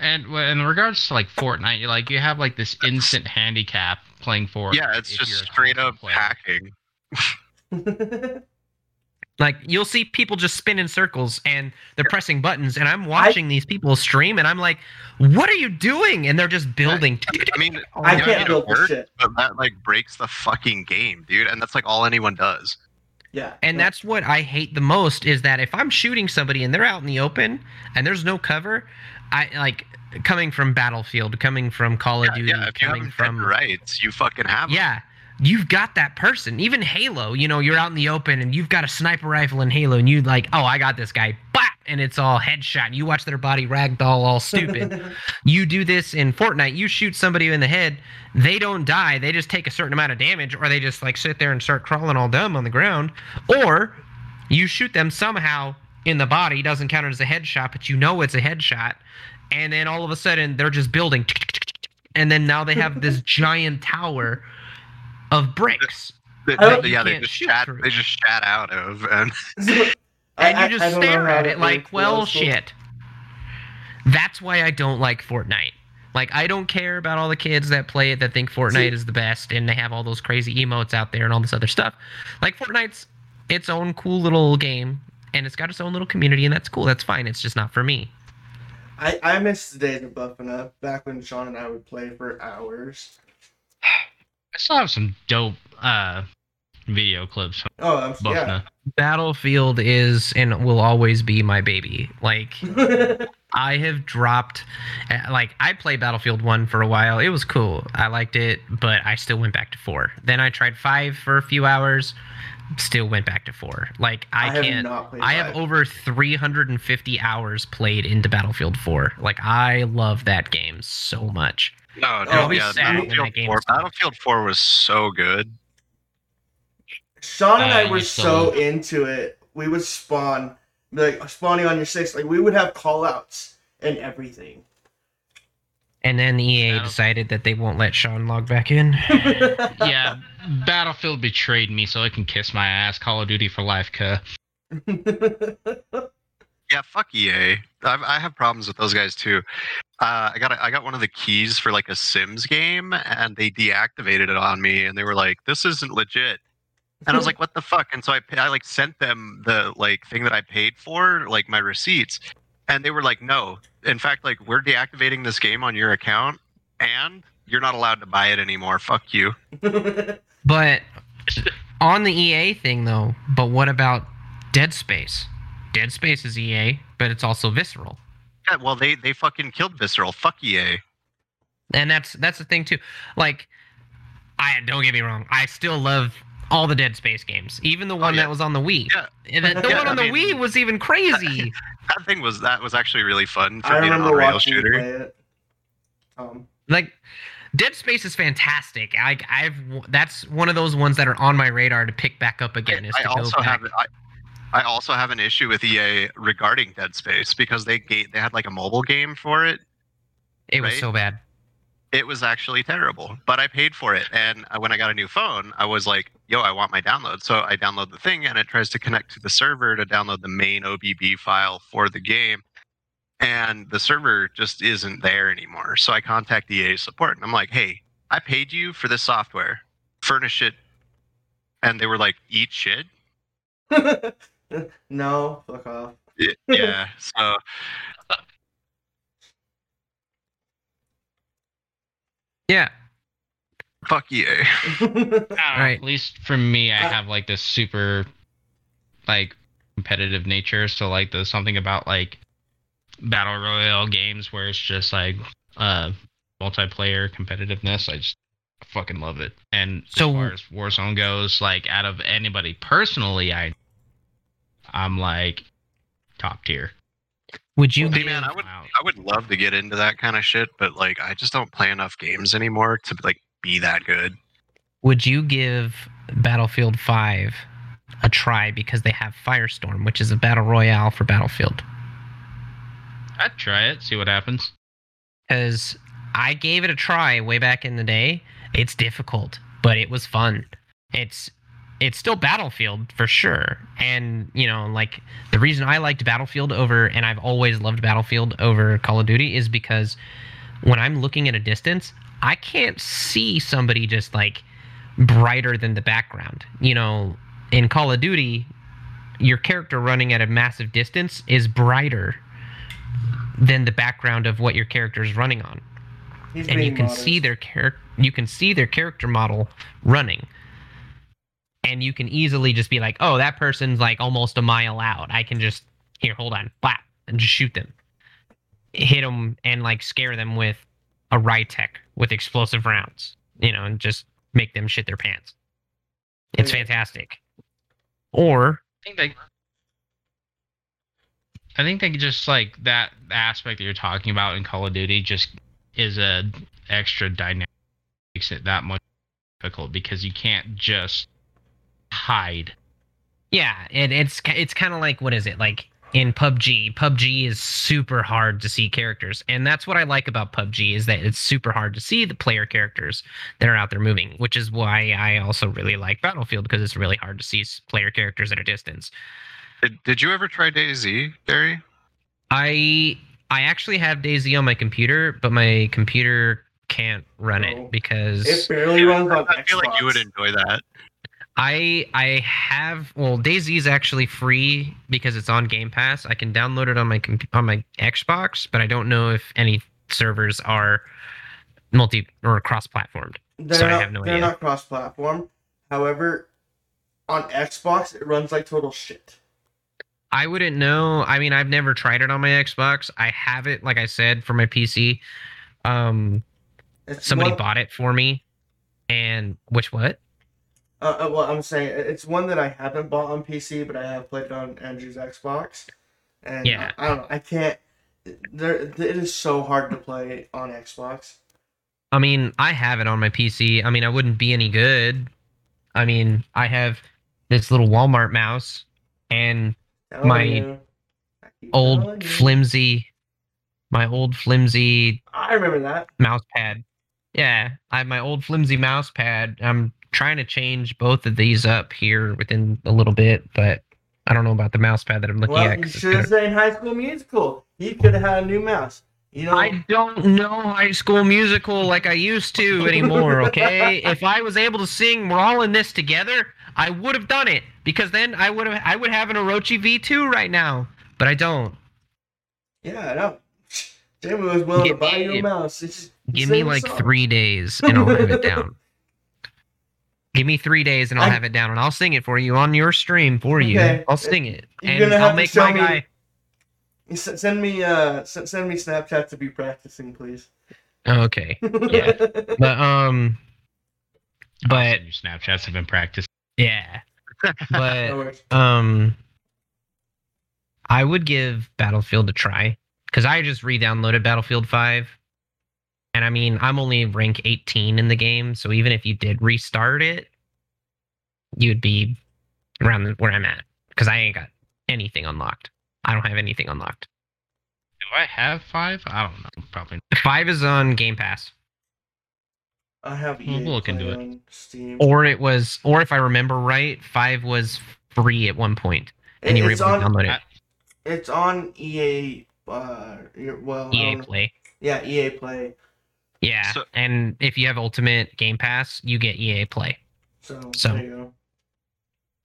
And in regards to like Fortnite, you like you have like this instant handicap playing Fortnite. Yeah, it's just straight up player. hacking. [laughs] [laughs] Like you'll see people just spin in circles and they're pressing buttons, and I'm watching these people stream, and I'm like, "What are you doing?" And they're just building. I mean, [laughs] I yeah, can't it build this works, shit. But that like breaks the fucking game, dude. And that's like all anyone does. Yeah. And that's what I hate the most is that if I'm shooting somebody and they're out in the open and there's no cover, I like coming from Battlefield, coming from Call of Yeah, Duty, yeah, if coming have from rights, you fucking have 'em. yeah, you've got that person. Even Halo, you know, you're out in the open and you've got a sniper rifle in Halo, and you like, oh, I got this guy, bah! and it's all headshot. And you watch their body ragdoll all stupid. [laughs] you do this in Fortnite, you shoot somebody in the head, they don't die, they just take a certain amount of damage, or they just like sit there and start crawling all dumb on the ground, or you shoot them somehow in the body, doesn't count as a headshot, but you know it's a headshot, and then all of a sudden they're just building, and then now they have this [laughs] giant tower of bricks. They- I they- yeah, they just shoot chat. through. They just chat out of, and [laughs] and I- you just I don't stare at it like, work well, those. shit. That's why I don't like Fortnite. Like, I don't care about all the kids that play it that think Fortnite See- is the best and they have all those crazy emotes out there and all this other stuff. Like, Fortnite's its own cool little game and it's got its own little community and that's cool. That's fine. It's just not for me. I, I miss the days of buffing up back when Sean and I would play for hours. [sighs] [sighs] [sighs] I still have some dope uh video clips from Oh, I'm Buffna. Battlefield is and will always be my baby. Like. [laughs] I have dropped, uh, like, I played Battlefield 1 for a while. It was cool. I liked it, but I still went back to 4. Then I tried 5 for a few hours, still went back to 4. Like, I, have can't. not played I have over 350 hours played into Battlefield 4. Like, I love that game so much. No, oh, dude, I'll yeah, sad when that Battlefield game 4. Battlefield 4 was so good. Sean and I I were used so love- into it. We would spawn, like spawning on your six. Like we would have call outs and everything. And then EA Battle- decided that they won't let Sean log back in. [laughs] yeah, Battlefield betrayed me, so I can kiss my ass. Call of Duty for life, cuh. [laughs] Yeah, fuck EA. I've, I have problems with those guys too. Uh, I got a, I got one of the keys for like a Sims game, and they deactivated it on me, and they were like, "This isn't legit." And I was [laughs] like, "What the fuck?" And so I I like sent them the like thing that I paid for, like my receipts, and they were like, "No, in fact, like we're deactivating this game on your account, and you're not allowed to buy it anymore. Fuck you." [laughs] But on the EA thing though, but what about Dead Space? Dead Space is EA, but it's also Visceral. Yeah, well, they they fucking killed Visceral. Fuck EA. And that's that's the thing too. Like I don't get me wrong, I still love all the Dead Space games, even the one Oh, yeah. that was on the Wii. Yeah. And the, the Yeah, one on I the mean- Wii was even crazy. [laughs] That thing was that was actually really fun for I being an remember on-rail watching you shooter. play it. Um, like Dead Space is fantastic. I, I've that's one of those ones that are on my radar to pick back up again. Is I to go also back. have I, I also have an issue with EA regarding Dead Space because they ga- they had like a mobile game for it. it was so bad. It was actually terrible, but I paid for it. And uh, when I got a new phone, I was like, "Yo, I want my download." So I download the thing, and it tries to connect to the server to download the main OBB file for the game. And the server just isn't there anymore. So I contact EA support, and I'm like, "Hey, I paid you for this software. Furnish it." And they were like, "Eat shit." [laughs] [laughs] no, fuck off. [laughs] Yeah so Yeah. fuck you. [laughs] I Right. At least for me, I Uh, have like this super, like, competitive nature. So like, there's something about like battle royale games where it's just like uh multiplayer competitiveness. I just fucking love it. And So- as far as Warzone goes, like out of anybody personally, I, I'm like top tier. Would you Hey, man, I would Wow. I would love to get into that kind of shit, but like I just don't play enough games anymore to like be that good. Would you give Battlefield 5 a try because they have Firestorm, which is a battle royale for Battlefield? I'd try it, see what happens. Because I gave it a try way back in the day. It's difficult, but it was fun. It's it's still Battlefield for sure. And, you know, like the reason I liked Battlefield over and I've always loved Battlefield over Call of Duty is because when I'm looking at a distance, I can't see somebody just like brighter than the background. You know, in Call of Duty, your character running at a massive distance is brighter than the background of what your character is running on He's and you can modest. see their character you can see their character model running and you can easily just be like oh that person's like almost a mile out i can just here hold on flap and just shoot them hit them and like scare them with a Rytec with explosive rounds you know and just make them shit their pants it's Yeah. fantastic or I think they. I think they just like that aspect that you're talking about in Call of Duty just is a extra dynamic makes it that much difficult because you can't just hide. Yeah, it, it's it's kind of like what is it like in PUBG? PUBG is super hard to see characters, and that's what I like about PUBG is that it's super hard to see the player characters that are out there moving, which is why I also really like Battlefield because it's really hard to see player characters at a distance. Did, did you ever try DayZ, Gary? I I actually have DayZ on my computer, but my computer can't run Oh. it because It barely runs on I feel like you would enjoy that. I I have well DayZ is actually free because it's on Game Pass. I can download it on my on my Xbox, but I don't know if any servers are multi or cross-platformed. They're So I not, have no they're idea. not cross-platform. However, on Xbox, it runs like total shit. I wouldn't know. I mean, I've never tried it on my Xbox. I have it, like I said, for my PC. Um, It's somebody one, bought it for me, and which what? Uh, uh, well, I'm saying it's one that I haven't bought on PC, but I have played it on Andrew's Xbox. And Yeah. I, I don't know. I can't. There, it is so hard to play on Xbox. I mean, I have it on my PC. I mean, I wouldn't be any good. I mean, I have this little Walmart mouse and Telling My keep old flimsy my old flimsy I remember that. mouse pad. Yeah, I have my old flimsy mouse pad. I'm trying to change both of these up here within a little bit, but I don't know about the mouse pad that I'm looking Well, at. you 'cause it's should have said High School Musical. He could have had a new mouse. You know, I don't know High School Musical like I used to [laughs] anymore. Okay, if I was able to sing "We're All in This Together," I would have done it because then I would have I would have an Orochi V2 right now, but I don't. yeah, I know. Jamie was willing Give to buy me- you a mouse. It's Give me like song. three days and I'll have it [laughs] down. Give me three days and I'll I- have it down and I'll sing it for you on your stream for you. Okay. I'll sing it You're and gonna have I'll make show my me- guy. Send me uh s- send me Snapchat to be practicing, please. Okay, Yeah. [laughs] but um, but Your Snapchats have been practiced. yeah, but [laughs] No um, I would give Battlefield a try because I just re-downloaded Battlefield Five, and I mean I'm only rank 18 in the game, so even if you did restart it, you'd be around where I'm at because I ain't got anything unlocked. I don't have anything unlocked. Do I have five? I don't know. Probably. Five is on Game Pass, I have We'll EA look into it. Steam. or it was, or if I remember right, Five was free at one point, and you were it's able to on download it. It's on EA. Uh, well, EA um, Play. yeah, EA Play. Yeah, So- and if you have Ultimate Game Pass, you get EA Play. So, So- there you go.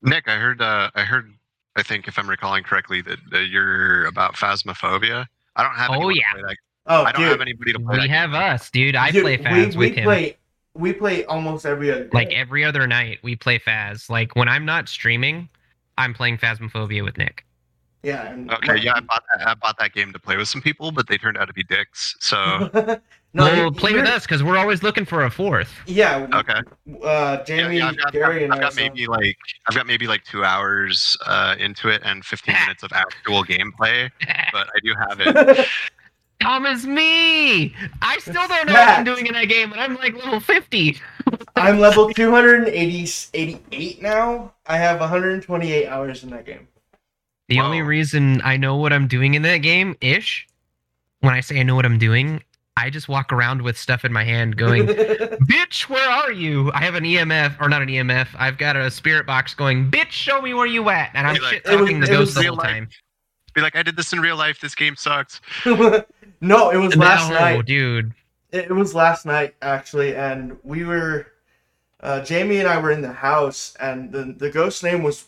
Nick, I heard. Uh, I heard. I think if I'm recalling correctly, that, that you're about phasmophobia. I don't have. Oh, anyone to yeah. play that- Oh, I don't dude, have anybody to play. We that have game. us, dude. I dude, play we, Faz we with him. play we play almost every other day. Like every other night, we play Faz. Like when I'm not streaming, I'm playing Phasmophobia with Nick. Yeah. And Okay, yeah, I bought that. I bought that game to play with some people, but they turned out to be dicks. So [laughs] no, [laughs] well, you- play with you're- us because we're always looking for a fourth. Yeah. okay, Uh, Jamie, yeah, I've got, Gary, I've, and I've got maybe like I've got maybe like two hours uh, into it and 15 minutes of actual gameplay, but I do have it. [laughs] Thomas me. I still don't know what I'm doing in that game, and I'm like level 50. I'm level 288 now. I have 128 hours in that game. The Wow. only reason I know what I'm doing in that game, ish, when I say I know what I'm doing, I just walk around with stuff in my hand going, [laughs] Bitch, where are you? I have an EMF, or not an EMF, I've got a spirit box going, Bitch, show me where you at. And I'm Be like, shit It was- talking the it ghost the whole life. time. Be like, I did this in real life. This game sucks. [laughs] no, it was last no, night. dude. It, it was last night actually, and we were, uh, Jamie and I were in the house, and the the ghost name was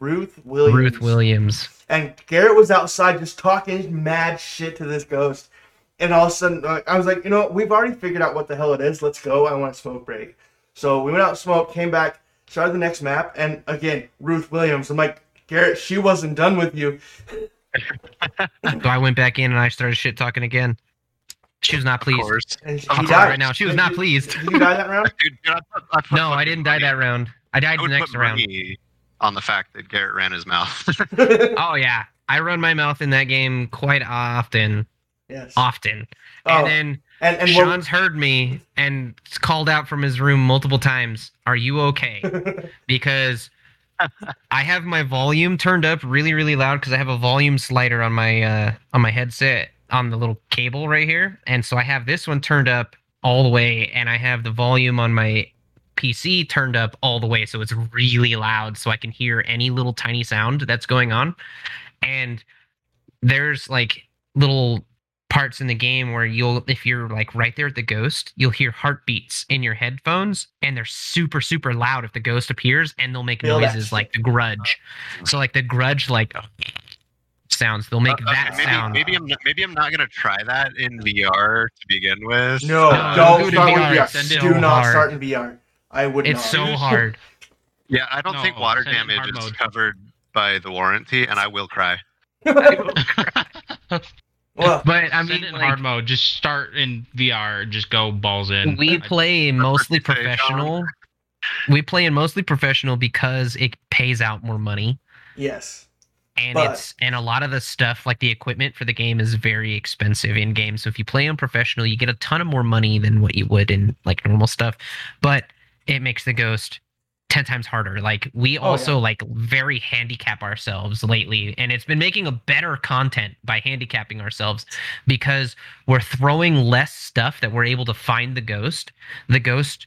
Ruth Williams. Ruth Williams. And Garrett was outside just talking mad shit to this ghost. And all of a sudden, I was like, you know, what? we've already figured out what the hell it is. Let's go. I want a smoke break. So we went out, smoked, came back, started the next map, and again, Ruth Williams. I'm like, Garrett, she wasn't done with you. So I went back in and I started shit talking again. She was not Of pleased. course. And she I'll tell died. right now, she was Did not you- pleased. Did you die that round? [laughs] Dude, dude, I put, I put No, I didn't die money- that round. I died I the next round. money on the fact that Garrett ran his mouth. [laughs] [laughs] Oh yeah, I run my mouth in that game quite often, yes. often. Oh, And then and, and what- Sean's heard me and called out from his room multiple times. Are you okay? [laughs] Because I have my volume turned up really, really loud because I have a volume slider on my uh, on my headset on the little cable right here, and so I have this one turned up all the way, and I have the volume on my PC turned up all the way, so it's really loud, so I can hear any little tiny sound that's going on. And there's like little parts in the game where you'll if you're like right there at the ghost you'll hear heartbeats in your headphones and they're super super loud if the ghost appears and they'll make Feel noises shit. like the grudge so like the grudge like sounds they'll make Uh, okay, that maybe, sound maybe I'm not, maybe I'm not gonna try that in VR to begin with. no, No, don't do it in start with VR. VR. Do not hard. start in VR. I would it's not. so [laughs] hard Yeah, I don't think water send it in damage hard is mode. covered by the warranty, and [laughs] I will cry. well, but i Send mean it in like, hard mode. Just start in VR. Just go balls in. we I- play mostly say, professional we play in mostly professional because it pays out more money yes. and But- it's and a lot of the stuff like the equipment for the game is very expensive in game so if you play on professional you get a ton of more money than what you would in like normal stuff but it makes the ghost 10 times harder like we Oh, also yeah. like very handicap ourselves lately and it's been making a better content by handicapping ourselves because we're throwing less stuff that we're able to find the ghost the ghost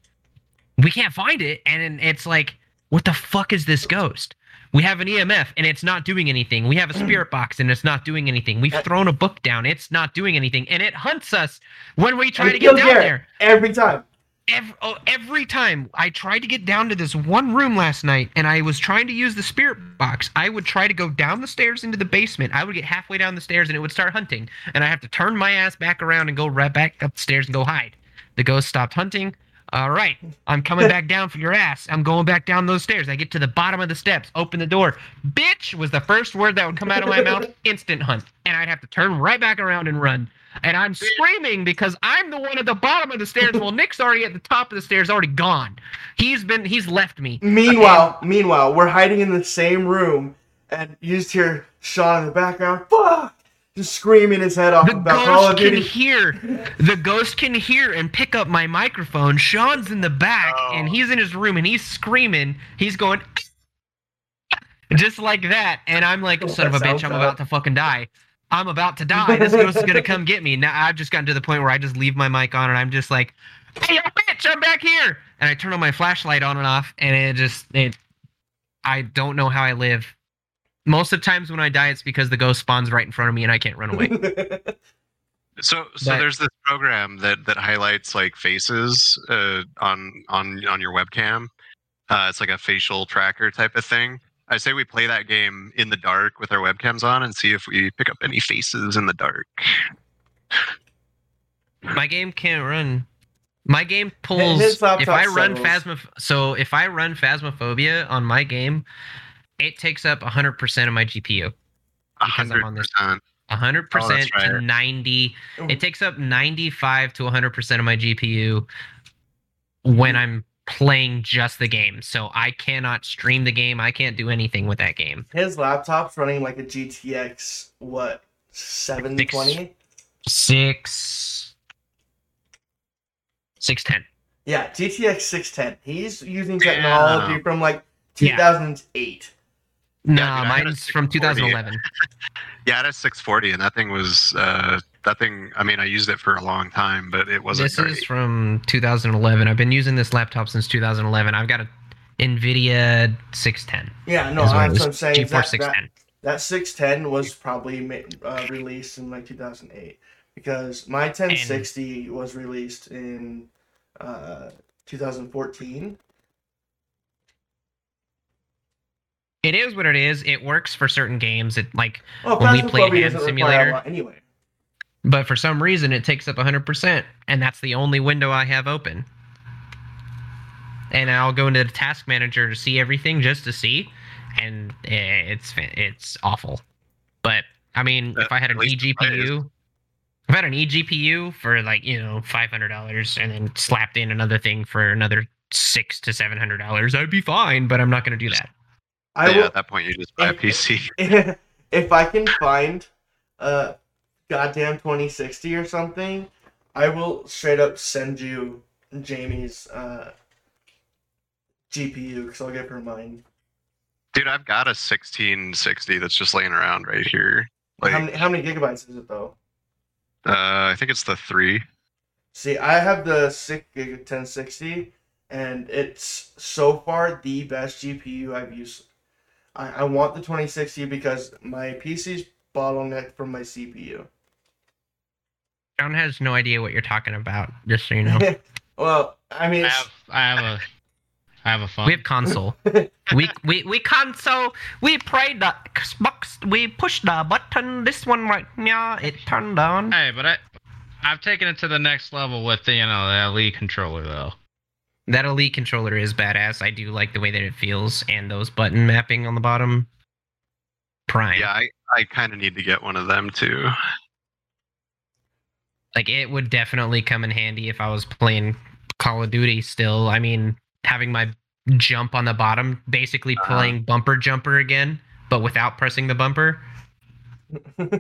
we can't find it and it's like what the fuck is this ghost we have an EMF and it's not doing anything. We have a spirit box and it's not doing anything. We've thrown a book down, it's not doing anything, and it hunts us when we try And to get down Garrett there. Every time. Every, oh, every time I tried to get down to this one room last night and I was trying to use the spirit box, I would try to go down the stairs into the basement. I would get halfway down the stairs and it would start hunting. And I have to turn my ass back around and go right back upstairs and go hide. The ghost stopped hunting. All right, I'm coming back down for your ass. I'm going back down those stairs. I get to the bottom of the steps, open the door. Bitch was the first word that would come out of my mouth. Instant hunt. And I'd have to turn right back around and run. And I'm screaming because I'm the one at the bottom of the stairs. Well, Nick's already at the top of the stairs, already gone. He's been, he's left me. Meanwhile, meanwhile, we're hiding in the same room, and you just hear Sean in the background, fuck, just screaming his head off The about Call of ghost can hear. The ghost can hear and pick up my microphone. Sean's in the back Oh. and he's in his room and he's screaming. He's going [laughs] just like that. And I'm like, son of a bitch, I'm about to fucking die. I'm about to die. This ghost is gonna [laughs] come get me. Now I've just gotten to the point where I just leave my mic on and I'm just like, hey, bitch, I'm back here. And I turn on my flashlight on and off, and it just it. I don't know how I live. Most of the times when I die, it's because the ghost spawns right in front of me and I can't run away. [laughs] So, so But- there's this program that that highlights like faces uh, on on on your webcam. Uh, it's like a facial tracker type of thing. I say we play that game in the dark with our webcams on and see if we pick up any faces in the dark. My game can't run. My game pulls. his If I run struggles. phasma, so if I run phasmophobia on my game, it takes up 100% of my GPU. Because i am on this 100% oh, right. to 90. It takes up 95 to 100% of my GPU when I'm playing just the game. So I cannot stream the game. I can't do anything with that game. His laptop's running like a GTX what 720? 6 610. Yeah, GTX 610. He's using technology yeah. from like 2008. Nah, mine's from 2011. [laughs] yeah, I had a 640, and that thing was uh, that thing. I mean, I used it for a long time, but it wasn't. This great. is from 2011. I've been using this laptop since 2011. I've got a NVIDIA 610. Yeah, no, that's what I'm saying. That, 610. That, that 610 was probably uh, released in like 2008 because my 1060 and, was released in uh, 2014 It is what it is. It works for certain games. It like, Well, When we Phasmophobia played Hand Simulator- anyway. but for some reason it takes up 100%, and that's the only window I have open. And I'll go into the task manager to see everything just to see, and eh, it's it's awful. But I mean, if I had an eGPU, if I had an eGPU for like you know five hundred dollars, and then slapped in another thing for another six to seven hundred dollars, I'd be fine. But I'm not going to do that. I yeah, will, at that point, you just buy a if- PC. [laughs] if I can find a goddamn 2060 or something, I will straight up send you Jamie's uh, GPU because I'll give her mine. Dude, I've got a 1660 that's just laying around right here. Like, how, many, how many gigabytes is it though? uh, I think it's the three. See, I have the 6 gig 1060, and it's so far the best GPU I've used. I, I want the 2060 because my PC's bottleneck from my CPU. John has no idea what you're talking about. Just so you know, [laughs] well, I mean, I have, I have a, I have a phone. we have console. [laughs] we we we console. We played the Xbox. We push the button. This one right now, it turned on. Hey, but I, I've taken it to the next level with the, you know, the Elite controller though. That Elite controller is badass. I do like the way that it feels and those button mapping on the bottom. Prime. Yeah, I, I kind of need to get one of them too. Like it would definitely come in handy if I was playing Call of Duty still. I mean, having my jump on the bottom, basically Uh-huh. playing bumper jumper again, but without pressing the bumper. [laughs]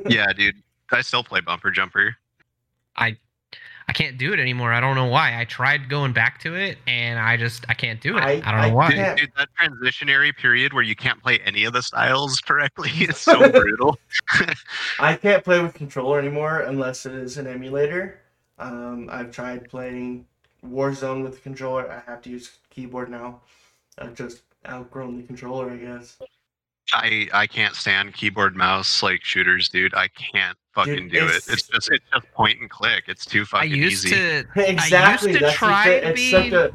Yeah, dude. I still play Bumper Jumper. I I can't do it anymore. I don't know why. I tried going back to it and I just I can't do it. I, I- don't know I why. Dude, can't- dude, that transitionary period where you can't play any of the styles correctly [laughs] is so brutal. [laughs] I can't play with controller anymore unless it is an emulator. Um, I've tried playing Warzone with the controller. I have to use keyboard now. I've just outgrown the controller, I guess. I I can't stand keyboard mouse like shooters, dude. I can't fucking Dude, do it's- it. It's just it's just point and click. It's too fucking I used easy. to exactly. to that's try the, to it's be- such a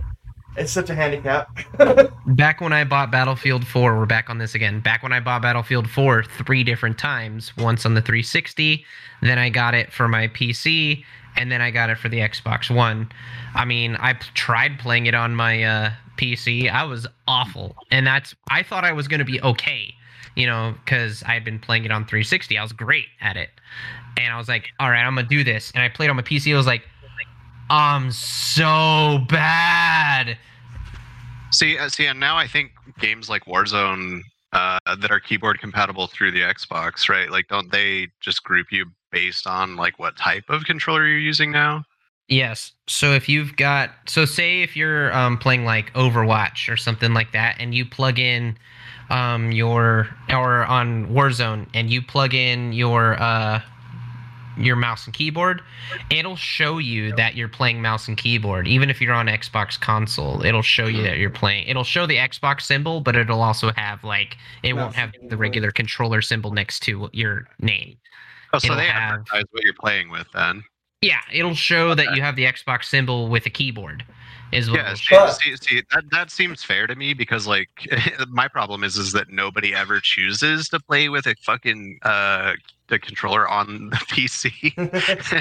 it's such a handicap. [laughs] back when I bought Battlefield 4, we're back on this again. Back when I bought Battlefield 4 three different times, once on the 360, then I got it for my PC, and then I got it for the Xbox One. I mean, I p- tried playing it on my uh, PC. I was awful, and that's I thought I was going to be okay, you know, because I had been playing it on 360. I was great at it, and I was like, all right, I'm gonna do this. And I played on my PC. I was like, I'm so bad. See, uh, see, and now I think games like Warzone uh, that are keyboard compatible through the Xbox, right? Like, don't they just group you based on like what type of controller you're using now? Yes. So if you've got, so say if you're um, playing like Overwatch or something like that, and you plug in um, your, or on Warzone, and you plug in your uh, your mouse and keyboard, it'll show you that you're playing mouse and keyboard. Even if you're on Xbox console, it'll show you that you're playing. It'll show the Xbox symbol, but it'll also have like it Mouse won't have and the regular controller symbol next to your name. Oh, so It'll they have- advertise what you're playing with then. Yeah, it'll show that you have the Xbox symbol with a keyboard. Is what Yeah, see. But- see, see that, that seems fair to me because like [laughs] my problem is is that nobody ever chooses to play with a fucking uh the controller on [laughs] the PC, [laughs] so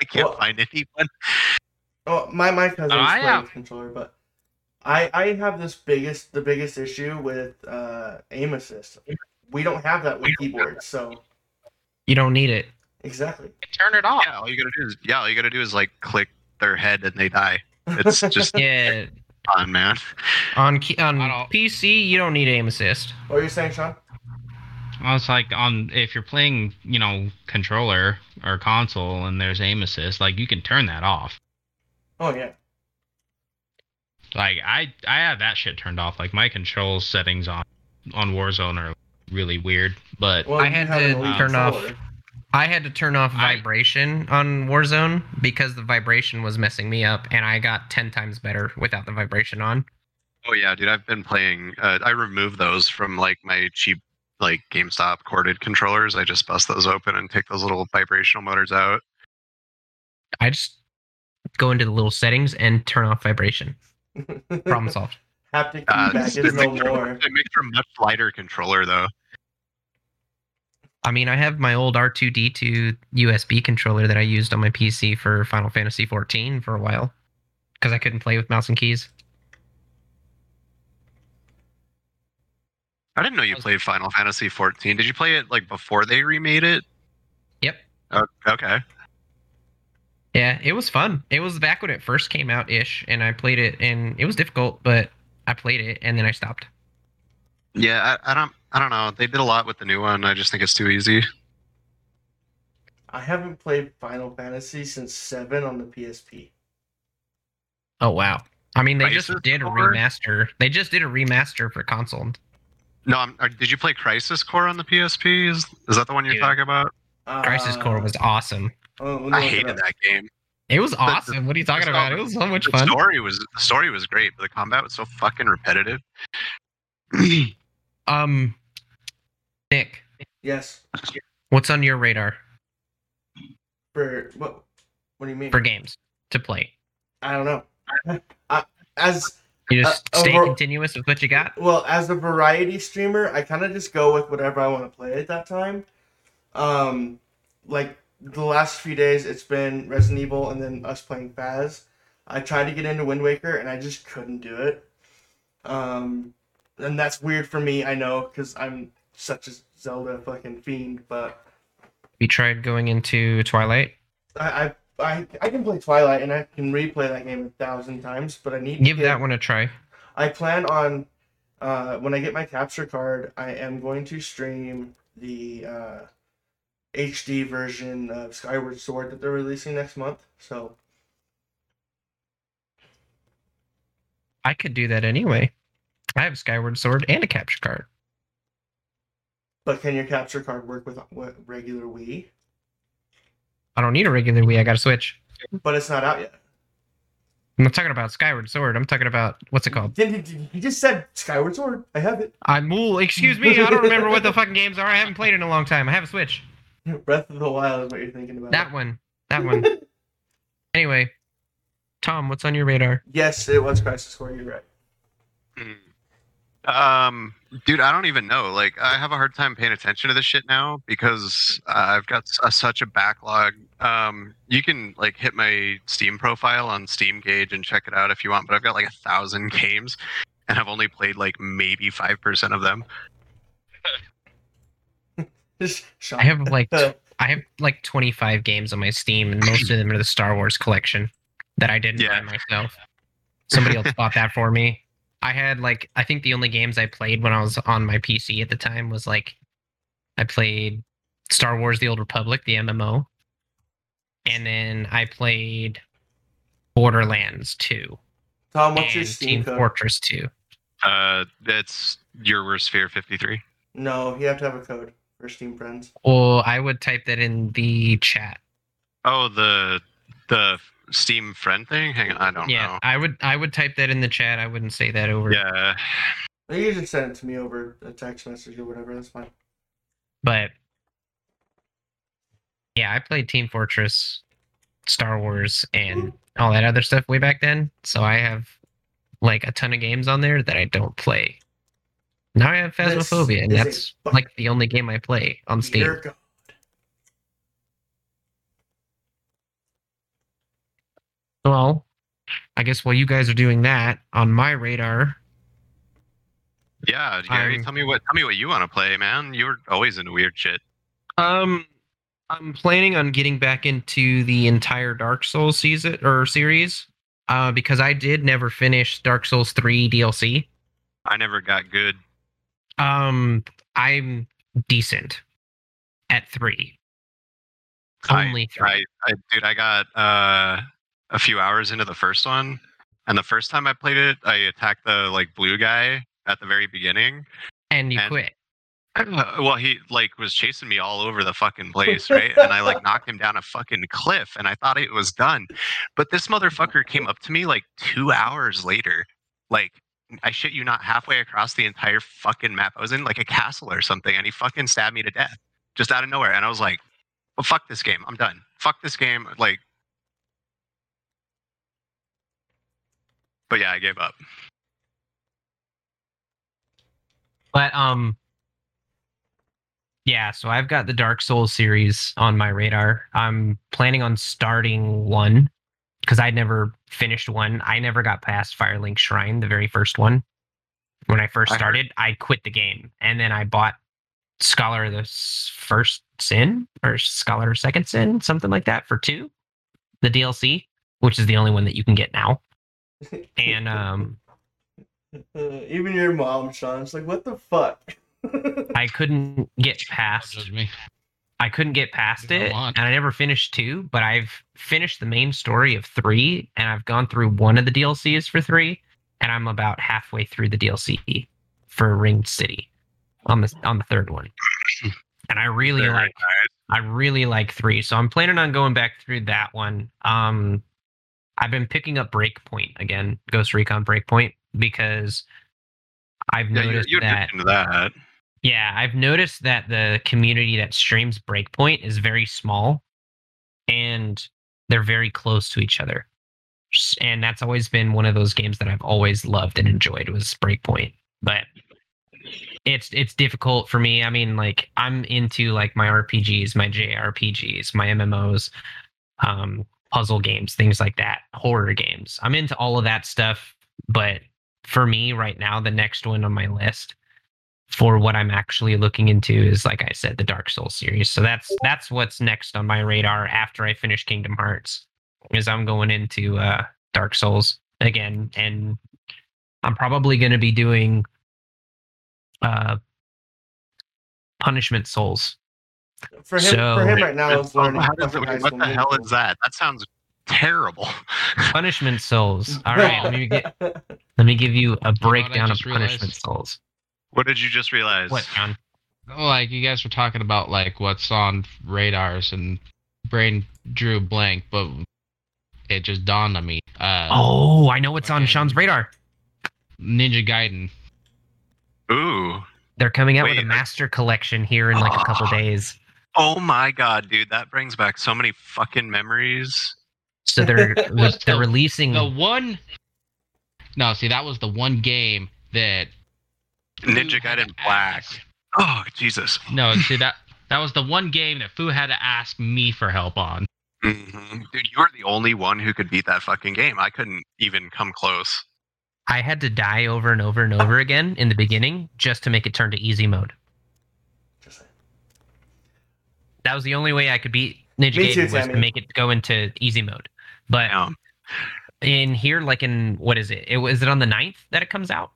I can't Well- find anyone. oh, my my cousins I play have- controller, but I I have this biggest the biggest issue with uh, aim assist. We don't have that with keyboards, so You don't need it. exactly. Turn it off. Yeah, all you gotta do is yeah, all you gotta do is like click their head and they die. It's just Yeah, fun, man. on key, on PC you don't need aim assist. What are you saying, Sean? I was like, on if you're playing, you know, controller or console and there's aim assist, like you can turn that off. Oh yeah. Like I, I have that shit turned off. Like my control settings on on Warzone are really weird. But Well, I had to turn off- controller. I had to turn off I- vibration on Warzone because the vibration was messing me up, and I got ten times better without the vibration on. Oh yeah, dude. I've been playing. Uh, I removed those from like my cheap like GameStop corded controllers. I just bust those open and take those little vibrational motors out. I just go into the little settings and turn off vibration. [laughs] Problem solved. Haptic Uh, feedback it is no more. It makes for a much lighter controller though. I mean, I have my old R2D2 USB controller that I used on my PC for Final Fantasy 14 for a while because I couldn't play with mouse and keys. I didn't know you played Final Fantasy 14. Did you play it like before they remade it? Yep. Oh, okay. Yeah, it was fun. It was back when it first came out ish, and I played it, and it was difficult, but I played it, and then I stopped. Yeah, I, I don't. I don't know. They did a lot with the new one. I just think it's too easy. I haven't played Final Fantasy since seven on the PSP. Oh wow! I mean, they just Crisis did a remaster. They just did a remaster for console. No, I'm, uh, did you play Crisis Core on the PSP? Is is that the one you're Dude. talking about? Crisis Uh, Core was awesome. oh, I hated that game. It was the- awesome. what are you talking about? story- It was so much The fun. story was the story was great, but the combat was so fucking repetitive. [clears throat] Um, Nick, Yes. what's on your radar For what? What do you mean? for games to play? I don't know. [laughs] I, as You just Uh, stay over- continuous with what you got. well as a variety streamer, I kind of just go with whatever I want to play at that time. Um, like the last few days, it's been Resident Evil and then us playing Faz. I tried to get into Wind Waker and I just couldn't do it. Um, and that's weird for me, I know, because I'm such a Zelda fucking fiend. But You tried going into Twilight. I, I, I, I can play Twilight and I can replay that game a thousand times. But I need to Give that one a try. I plan on uh, when I get my capture card, I am going to stream the uh, HD version of Skyward Sword that they're releasing next month. So I could do that anyway. I have Skyward Sword and a capture card. But can your capture card work with with regular Wii? I don't need a regular Wii. I got a Switch. But it's not out yet. I'm not talking about Skyward Sword. I'm talking about what's it called? Did, did, you just said Skyward Sword. I have it. I'm well, excuse me. I don't remember what the [laughs] fucking games are. I haven't played in a long time. I have a Switch. Breath of the Wild is what you're thinking about. That one. That one. [laughs] Anyway, Tom, what's on your radar? yes, it was Crisis Core. You're right. Hmm. Um, dude, I don't even know. Like, I have a hard time paying attention to this shit now because uh, I've got s- a, such a backlog. Um, you can like hit my Steam profile on Steam Gauge and check it out if you want, but I've got like a thousand [laughs] games, and I've only played like maybe five percent of them. [laughs] I have like [laughs] I have like 25 games on my Steam, and most of them are the Star Wars collection that I didn't Yeah. buy myself. Somebody else bought that for me. I had like I think the only games I played when I was on my PC at the time was like I played Star Wars: The Old Republic, the MMO, and then I played Borderlands 2 Tom, what's your and Steam Team code? Fortress 2. Uh, that's your worst Sphere fifty three. No, you have to have a code for Steam friends. Well, I would type that in the chat. Oh, the the Steam friend thing. Hang on, I don't Yeah, know. I would I would type that in the chat. I wouldn't say that over. Yeah, You can just send it to me over a text message or whatever. That's fine. But yeah, I played Team Fortress, Star Wars, and all that other stuff way back then. So I have like a ton of games on there that I don't play. Now I have Phasmophobia, and that's like the only game I play on Steam. Dear God. Well, I guess while you guys are doing that, on my radar, yeah. Gary, I'm- tell me what tell me what you want to play, man. You're always into weird shit. Um, I'm planning on getting back into the entire Dark Souls season or series, uh, because I did never finish Dark Souls three DLC. I never got good. Um, I'm decent at three. I- Only three. I, I dude, I got uh, a few hours into the first one, and the first time I played it, I attacked the like blue guy at the very beginning. and you and- quit. [clears throat] Well, he like was chasing me all over the fucking place, right? and I like [laughs] knocked him down a fucking cliff, and I thought it was done. But this motherfucker came up to me like two hours later, like I shit you not, halfway across the entire fucking map. I was in like a castle or something, and he fucking stabbed me to death just out of nowhere. And I was like, "Well, fuck this game. I'm done. Fuck this game." Like, but yeah, I gave up. But um yeah, so I've got the Dark Souls series on my radar. I'm planning on starting one because I'd never finished one. I never got past Firelink Shrine, the very first one. When I first started, I quit the game and then I bought Scholar of the First Sin or Scholar of Second Sin, something like that for two, the DLC, which is the only one that you can get now. And um Uh, [laughs] even your mom, Sean, is like, what the fuck? I couldn't get past judge me. I couldn't get past it, and I never finished two. But I've finished the main story of three, and I've gone through one of the DLCs for three, and I'm about halfway through the DLC for Ringed City on the on the third one. [clears throat] And I really Very like I really like three, so I'm planning on going back through that one. Um, I've been picking up Breakpoint again, Ghost Recon Breakpoint, because I've Yeah, you're, noticed you're that into that. yeah, I've noticed that the community that streams Breakpoint is very small and they're very close to each other. And that's always been one of those games that I've always loved and enjoyed was Breakpoint. But it's it's difficult for me. I mean, like I'm into like my RPGs, my JRPGs, my MMOs, um, puzzle games, things like that, horror games. I'm into all of that stuff, but for me right now, the next one on my list for what I'm actually looking into is like I said, the Dark Souls series. So that's that's what's next on my radar after I finish Kingdom Hearts. Is I'm going into uh Dark Souls again and I'm probably gonna be doing uh Punishment Souls. For him, So- for him right now, it's Oh, learning how does it- what the hell is that? That sounds terrible. [laughs] Punishment Souls. All right, let me get [laughs] let me give you a what I breakdown of just realized? Punishment Souls. What did you just realize? What, John? Oh, like you guys were talking about like what's on radars and brain drew blank, but it just dawned on me. Uh, Oh, I know what's on Sean's radar. Ninja Gaiden. Ooh. They're coming out with a master collection here in like a couple [gasps] days. Oh my god, dude, that brings back so many fucking memories. So they're [laughs] What's they're the- releasing The one. No, see, that was the one game that. Ninja Fu had Gaiden to Black. ask- Oh Jesus. No, see that that was the one game that Fu had to ask me for help on. hmm Dude, you were the only one who could beat that fucking game. I couldn't even come close. I had to die over and over and over again in the beginning just to make it turn to easy mode. Just saying. That was the only way I could beat Ninja Me too, Gaiden was to make it go into easy mode. But Um, in here, like in what is it? It was it on the 9th that it comes out?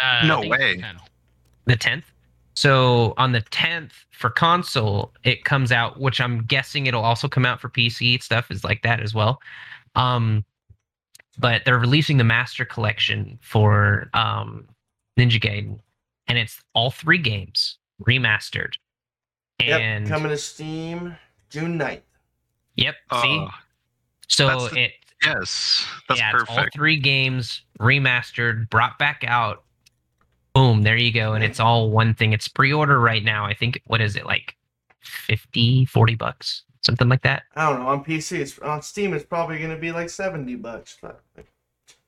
Uh, No way. The 10th. So on the 10th for console, it comes out, which I'm guessing it'll also come out for PC. Stuff is like that as well. Um, but they're releasing the Master Collection for um, Ninja Gaiden, and it's all three games remastered. And Yep, coming to Steam June 9th. yep, see, oh, so that's the- it yes, that's yeah, it's all three games remastered, brought back out. Boom, there you go. And it's all one thing. It's pre-order right now. I think what is it like 50, 40 bucks? Something like that. I don't know. On PC, it's on Steam. It's probably going to be like 70 bucks. But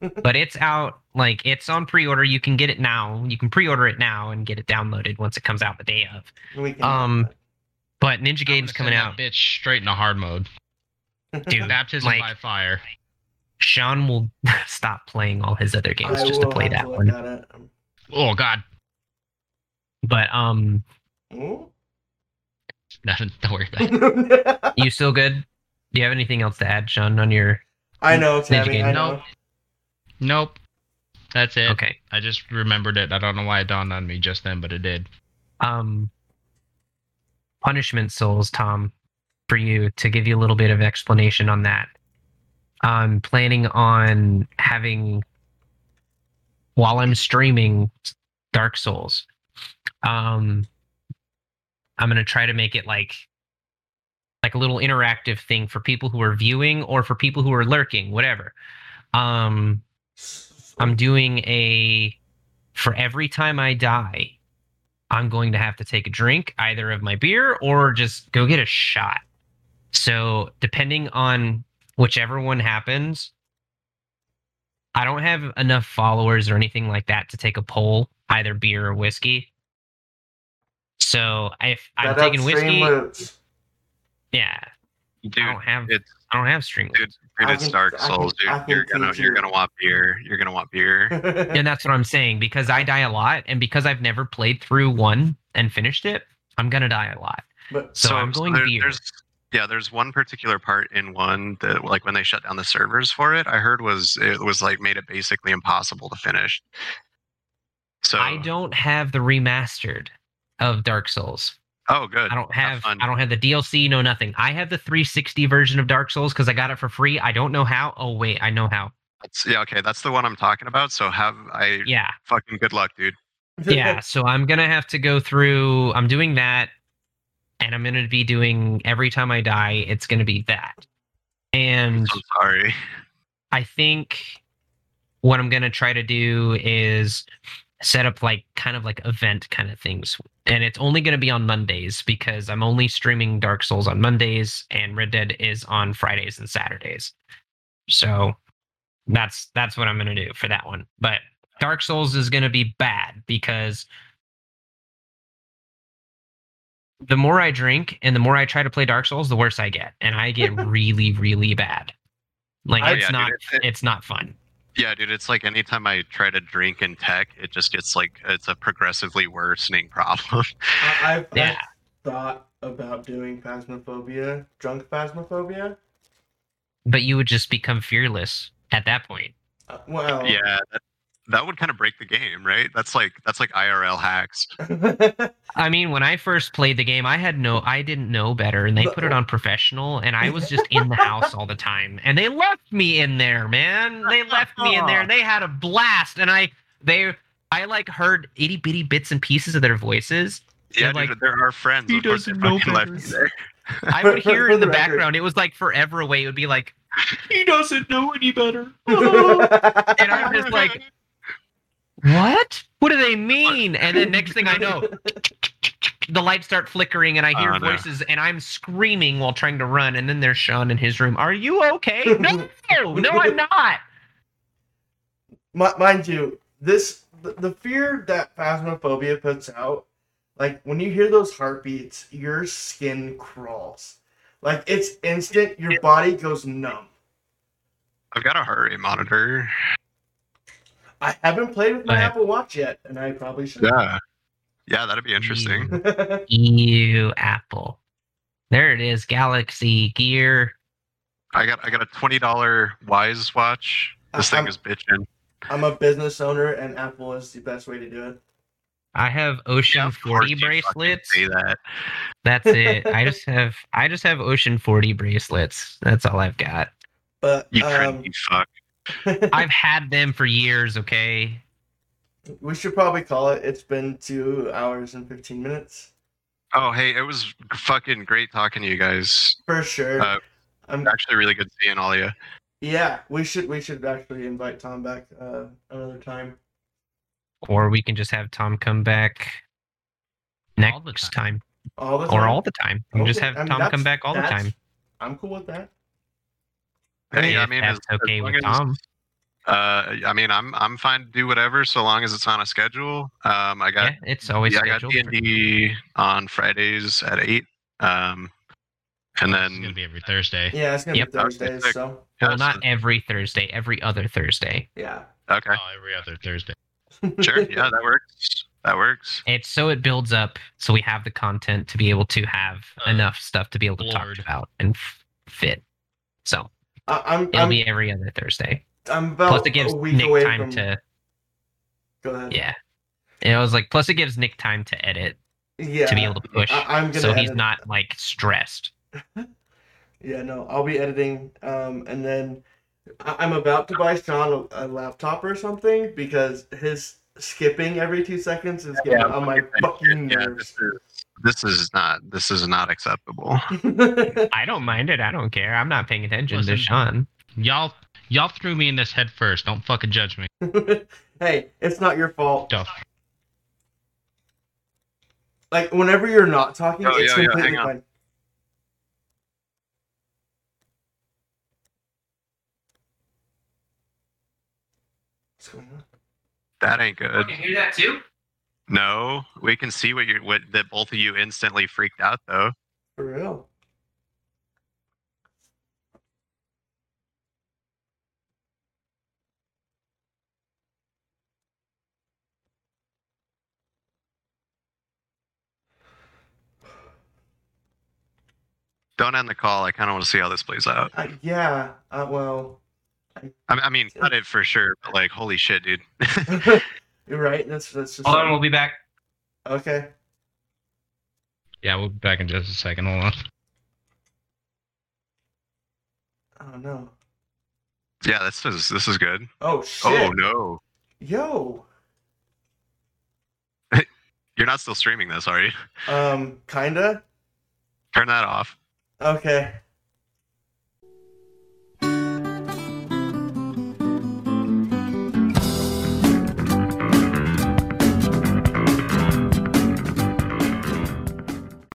[laughs] But it's out like it's on pre-order. You can get it now. You can pre-order it now and get it downloaded once it comes out the day of. we can. Um, But Ninja I'm Gaiden's coming out. that bitch straight into hard mode. Dude, Baptism like- by fire. Sean will [laughs] stop playing all his other games I just to play that look one. at it. Oh God, But um, Ooh. [laughs] nothing. Don't worry about it. [laughs] you still good? Do you have anything else to add, Sean, on your? I know, Tammy. Gaiden. I know. Nope. Nope. That's it. Okay. I just remembered it. I don't know why it dawned on me just then, but it did. Um, punishment souls, Tom, for you to give you a little bit of explanation on that. I'm planning on having while I'm streaming Dark Souls. Um, I'm gonna try to make it like like a little interactive thing for people who are viewing or for people who are lurking, whatever. Um, I'm doing a for every time I die, I'm going to have to take a drink either of my beer or just go get a shot. So, depending on whichever one happens, I don't have enough followers or anything like that to take a poll, either beer or whiskey. So, if I'm taking whiskey, roots. yeah, Dude, I don't have it's I don't have string dude, dude, it's can- Dark I can- Souls, dude. You're gonna teach you're gonna want beer. You're gonna want beer. and [laughs] that's what I'm saying because I die a lot, and because I've never played through one and finished it, I'm gonna die a lot. but So I'm going there- beer. There's, yeah, there's one particular part in one that, like, when they shut down the servers for it, I heard was it was like made it basically impossible to finish. So I don't have the remastered of Dark Souls. Oh, good. I don't Have. I don't have the DLC, no nothing. I have the 360 version of Dark Souls because I got it for free. I don't know how. Oh wait, I know how. That's, yeah, okay, that's the one I'm talking about. So have I Yeah. fucking good luck, dude. [laughs] yeah, so I'm gonna have to go through. I'm doing that, and I'm gonna be doing every time I die. It's gonna be that, and I'm sorry. [laughs] I think what I'm gonna try to do is set up like kind of like event kind of things, and it's only gonna be on Mondays because I'm only streaming Dark Souls on Mondays, and Red Dead is on Fridays and Saturdays. So that's that's what I'm gonna do for that one. But Dark Souls is gonna be bad because the more I drink and the more I try to play Dark Souls, the worse I get, and I get [laughs] really, really bad. Like I- it's Yeah, dude, not, it- it's not fun. Yeah, dude, it's like anytime I try to drink in tech, it just gets like it's a progressively worsening [laughs] problem. I, I've, Yeah, I've thought about doing phasmophobia, drunk phasmophobia. but you would just become fearless at that point. Uh, well, yeah, that, that would kind of break the game, right? That's like that's like IRL hacks. [laughs] I mean, when I first played the game, I had no, I didn't know better, and they put it on professional, and I was just in the [laughs] house all the time, and they left me in there, man. They left me in there, and [laughs] they had a blast, and I, they, I like heard itty bitty bits and pieces of their voices. Yeah, They're dude, like, they're our friends. "He Of doesn't know fucking left better." there. I would hear for in the, the background. It was like forever away. It would be like, he doesn't know any better. and I'm just like, what? What do they mean? And then next thing I know, [laughs] the lights start flickering and I hear Oh, no. voices and I'm screaming while trying to run. And then there's Sean in his room. Are you okay? [laughs] No, no, I'm not. Mi- mind you, this the, the fear that phasmophobia puts out, like when you hear those heartbeats, your skin crawls. Like it's instant. Your body goes numb. I've got a heart rate monitor. I haven't played with my I- Apple Watch yet, and I probably should. Yeah. Yeah, that'd be interesting. Ew, Apple. There it is. Galaxy Gear. I got I got a twenty dollar Wyze watch. This thing I'm- is bitching. I'm a business owner, and Apple is the best way to do it. I have Ocean Yeah, 40 bracelets. Say that. That's it. [laughs] I just have I just have Ocean 40 bracelets. That's all I've got. But You um, trendy fuck. I've had them for years, okay? we should probably call it. It's been two hours and fifteen minutes Oh hey, it was fucking great talking to you guys. for sure. Uh, I'm Actually, really good seeing all of you. Yeah, we should we should actually invite Tom back uh, another time. Or we can just have Tom come back All the next time. time. All the time. Or all the time. We can just have I mean, Tom come back all the time. I'm cool with that. Hey, I mean, that's as, as okay long with as- Tom. Uh, I mean, I'm I'm fine to do whatever so long as it's on a schedule. Um, I got Yeah, it's always yeah, I got scheduled. D&D on Fridays at eight. Um, and then It's gonna be every Thursday. Yeah, it's gonna Yep. be Thursdays, Okay. so yeah, well, not every Thursday, every other Thursday. yeah. okay, Oh, every other Thursday. [laughs] sure, yeah, that works. That works. It's so it builds up so we have the content to be able to have Uh, enough stuff to be able to Lord. talk about and f- fit. So I, I'm it'll I'm, be every other Thursday. I'm about Plus, it gives a week Nick away time from. to Go ahead. yeah. And it was like plus it gives Nick time to edit Yeah. to be able to push, I, am gonna. so he's not like stressed. [laughs] Yeah, no, I'll be editing, um, and then I- I'm about to buy Sean a, a laptop or something because his skipping every two seconds is getting on my fucking nerves. this is this is not this is not acceptable. [laughs] I don't mind it. I don't care. I'm not paying attention Listen. to Sean. Y'all, y'all threw me in this head first. Don't fucking judge me. [laughs] hey, it's not your fault. Duff. Like whenever you're not talking, Oh, it's yeah, yeah, completely hang on. fine. What's going on? That ain't good. Can you hear that too? No, we can see what you what that both of you instantly freaked out though. For real? Don't end the call. I kind of want to see how this plays out. Uh, yeah. Uh, well, I, I mean, [laughs] cut it for sure. But like, holy shit, dude. [laughs] [laughs] you're right. That's that's just Hold on, we'll be back. okay. Yeah, we'll be back in just a second. Hold on. Oh no. yeah, this is this is good. Oh shit. Oh no, Yo. [laughs] you're not still streaming this, are you? Um. Kinda. Turn that off. Okay.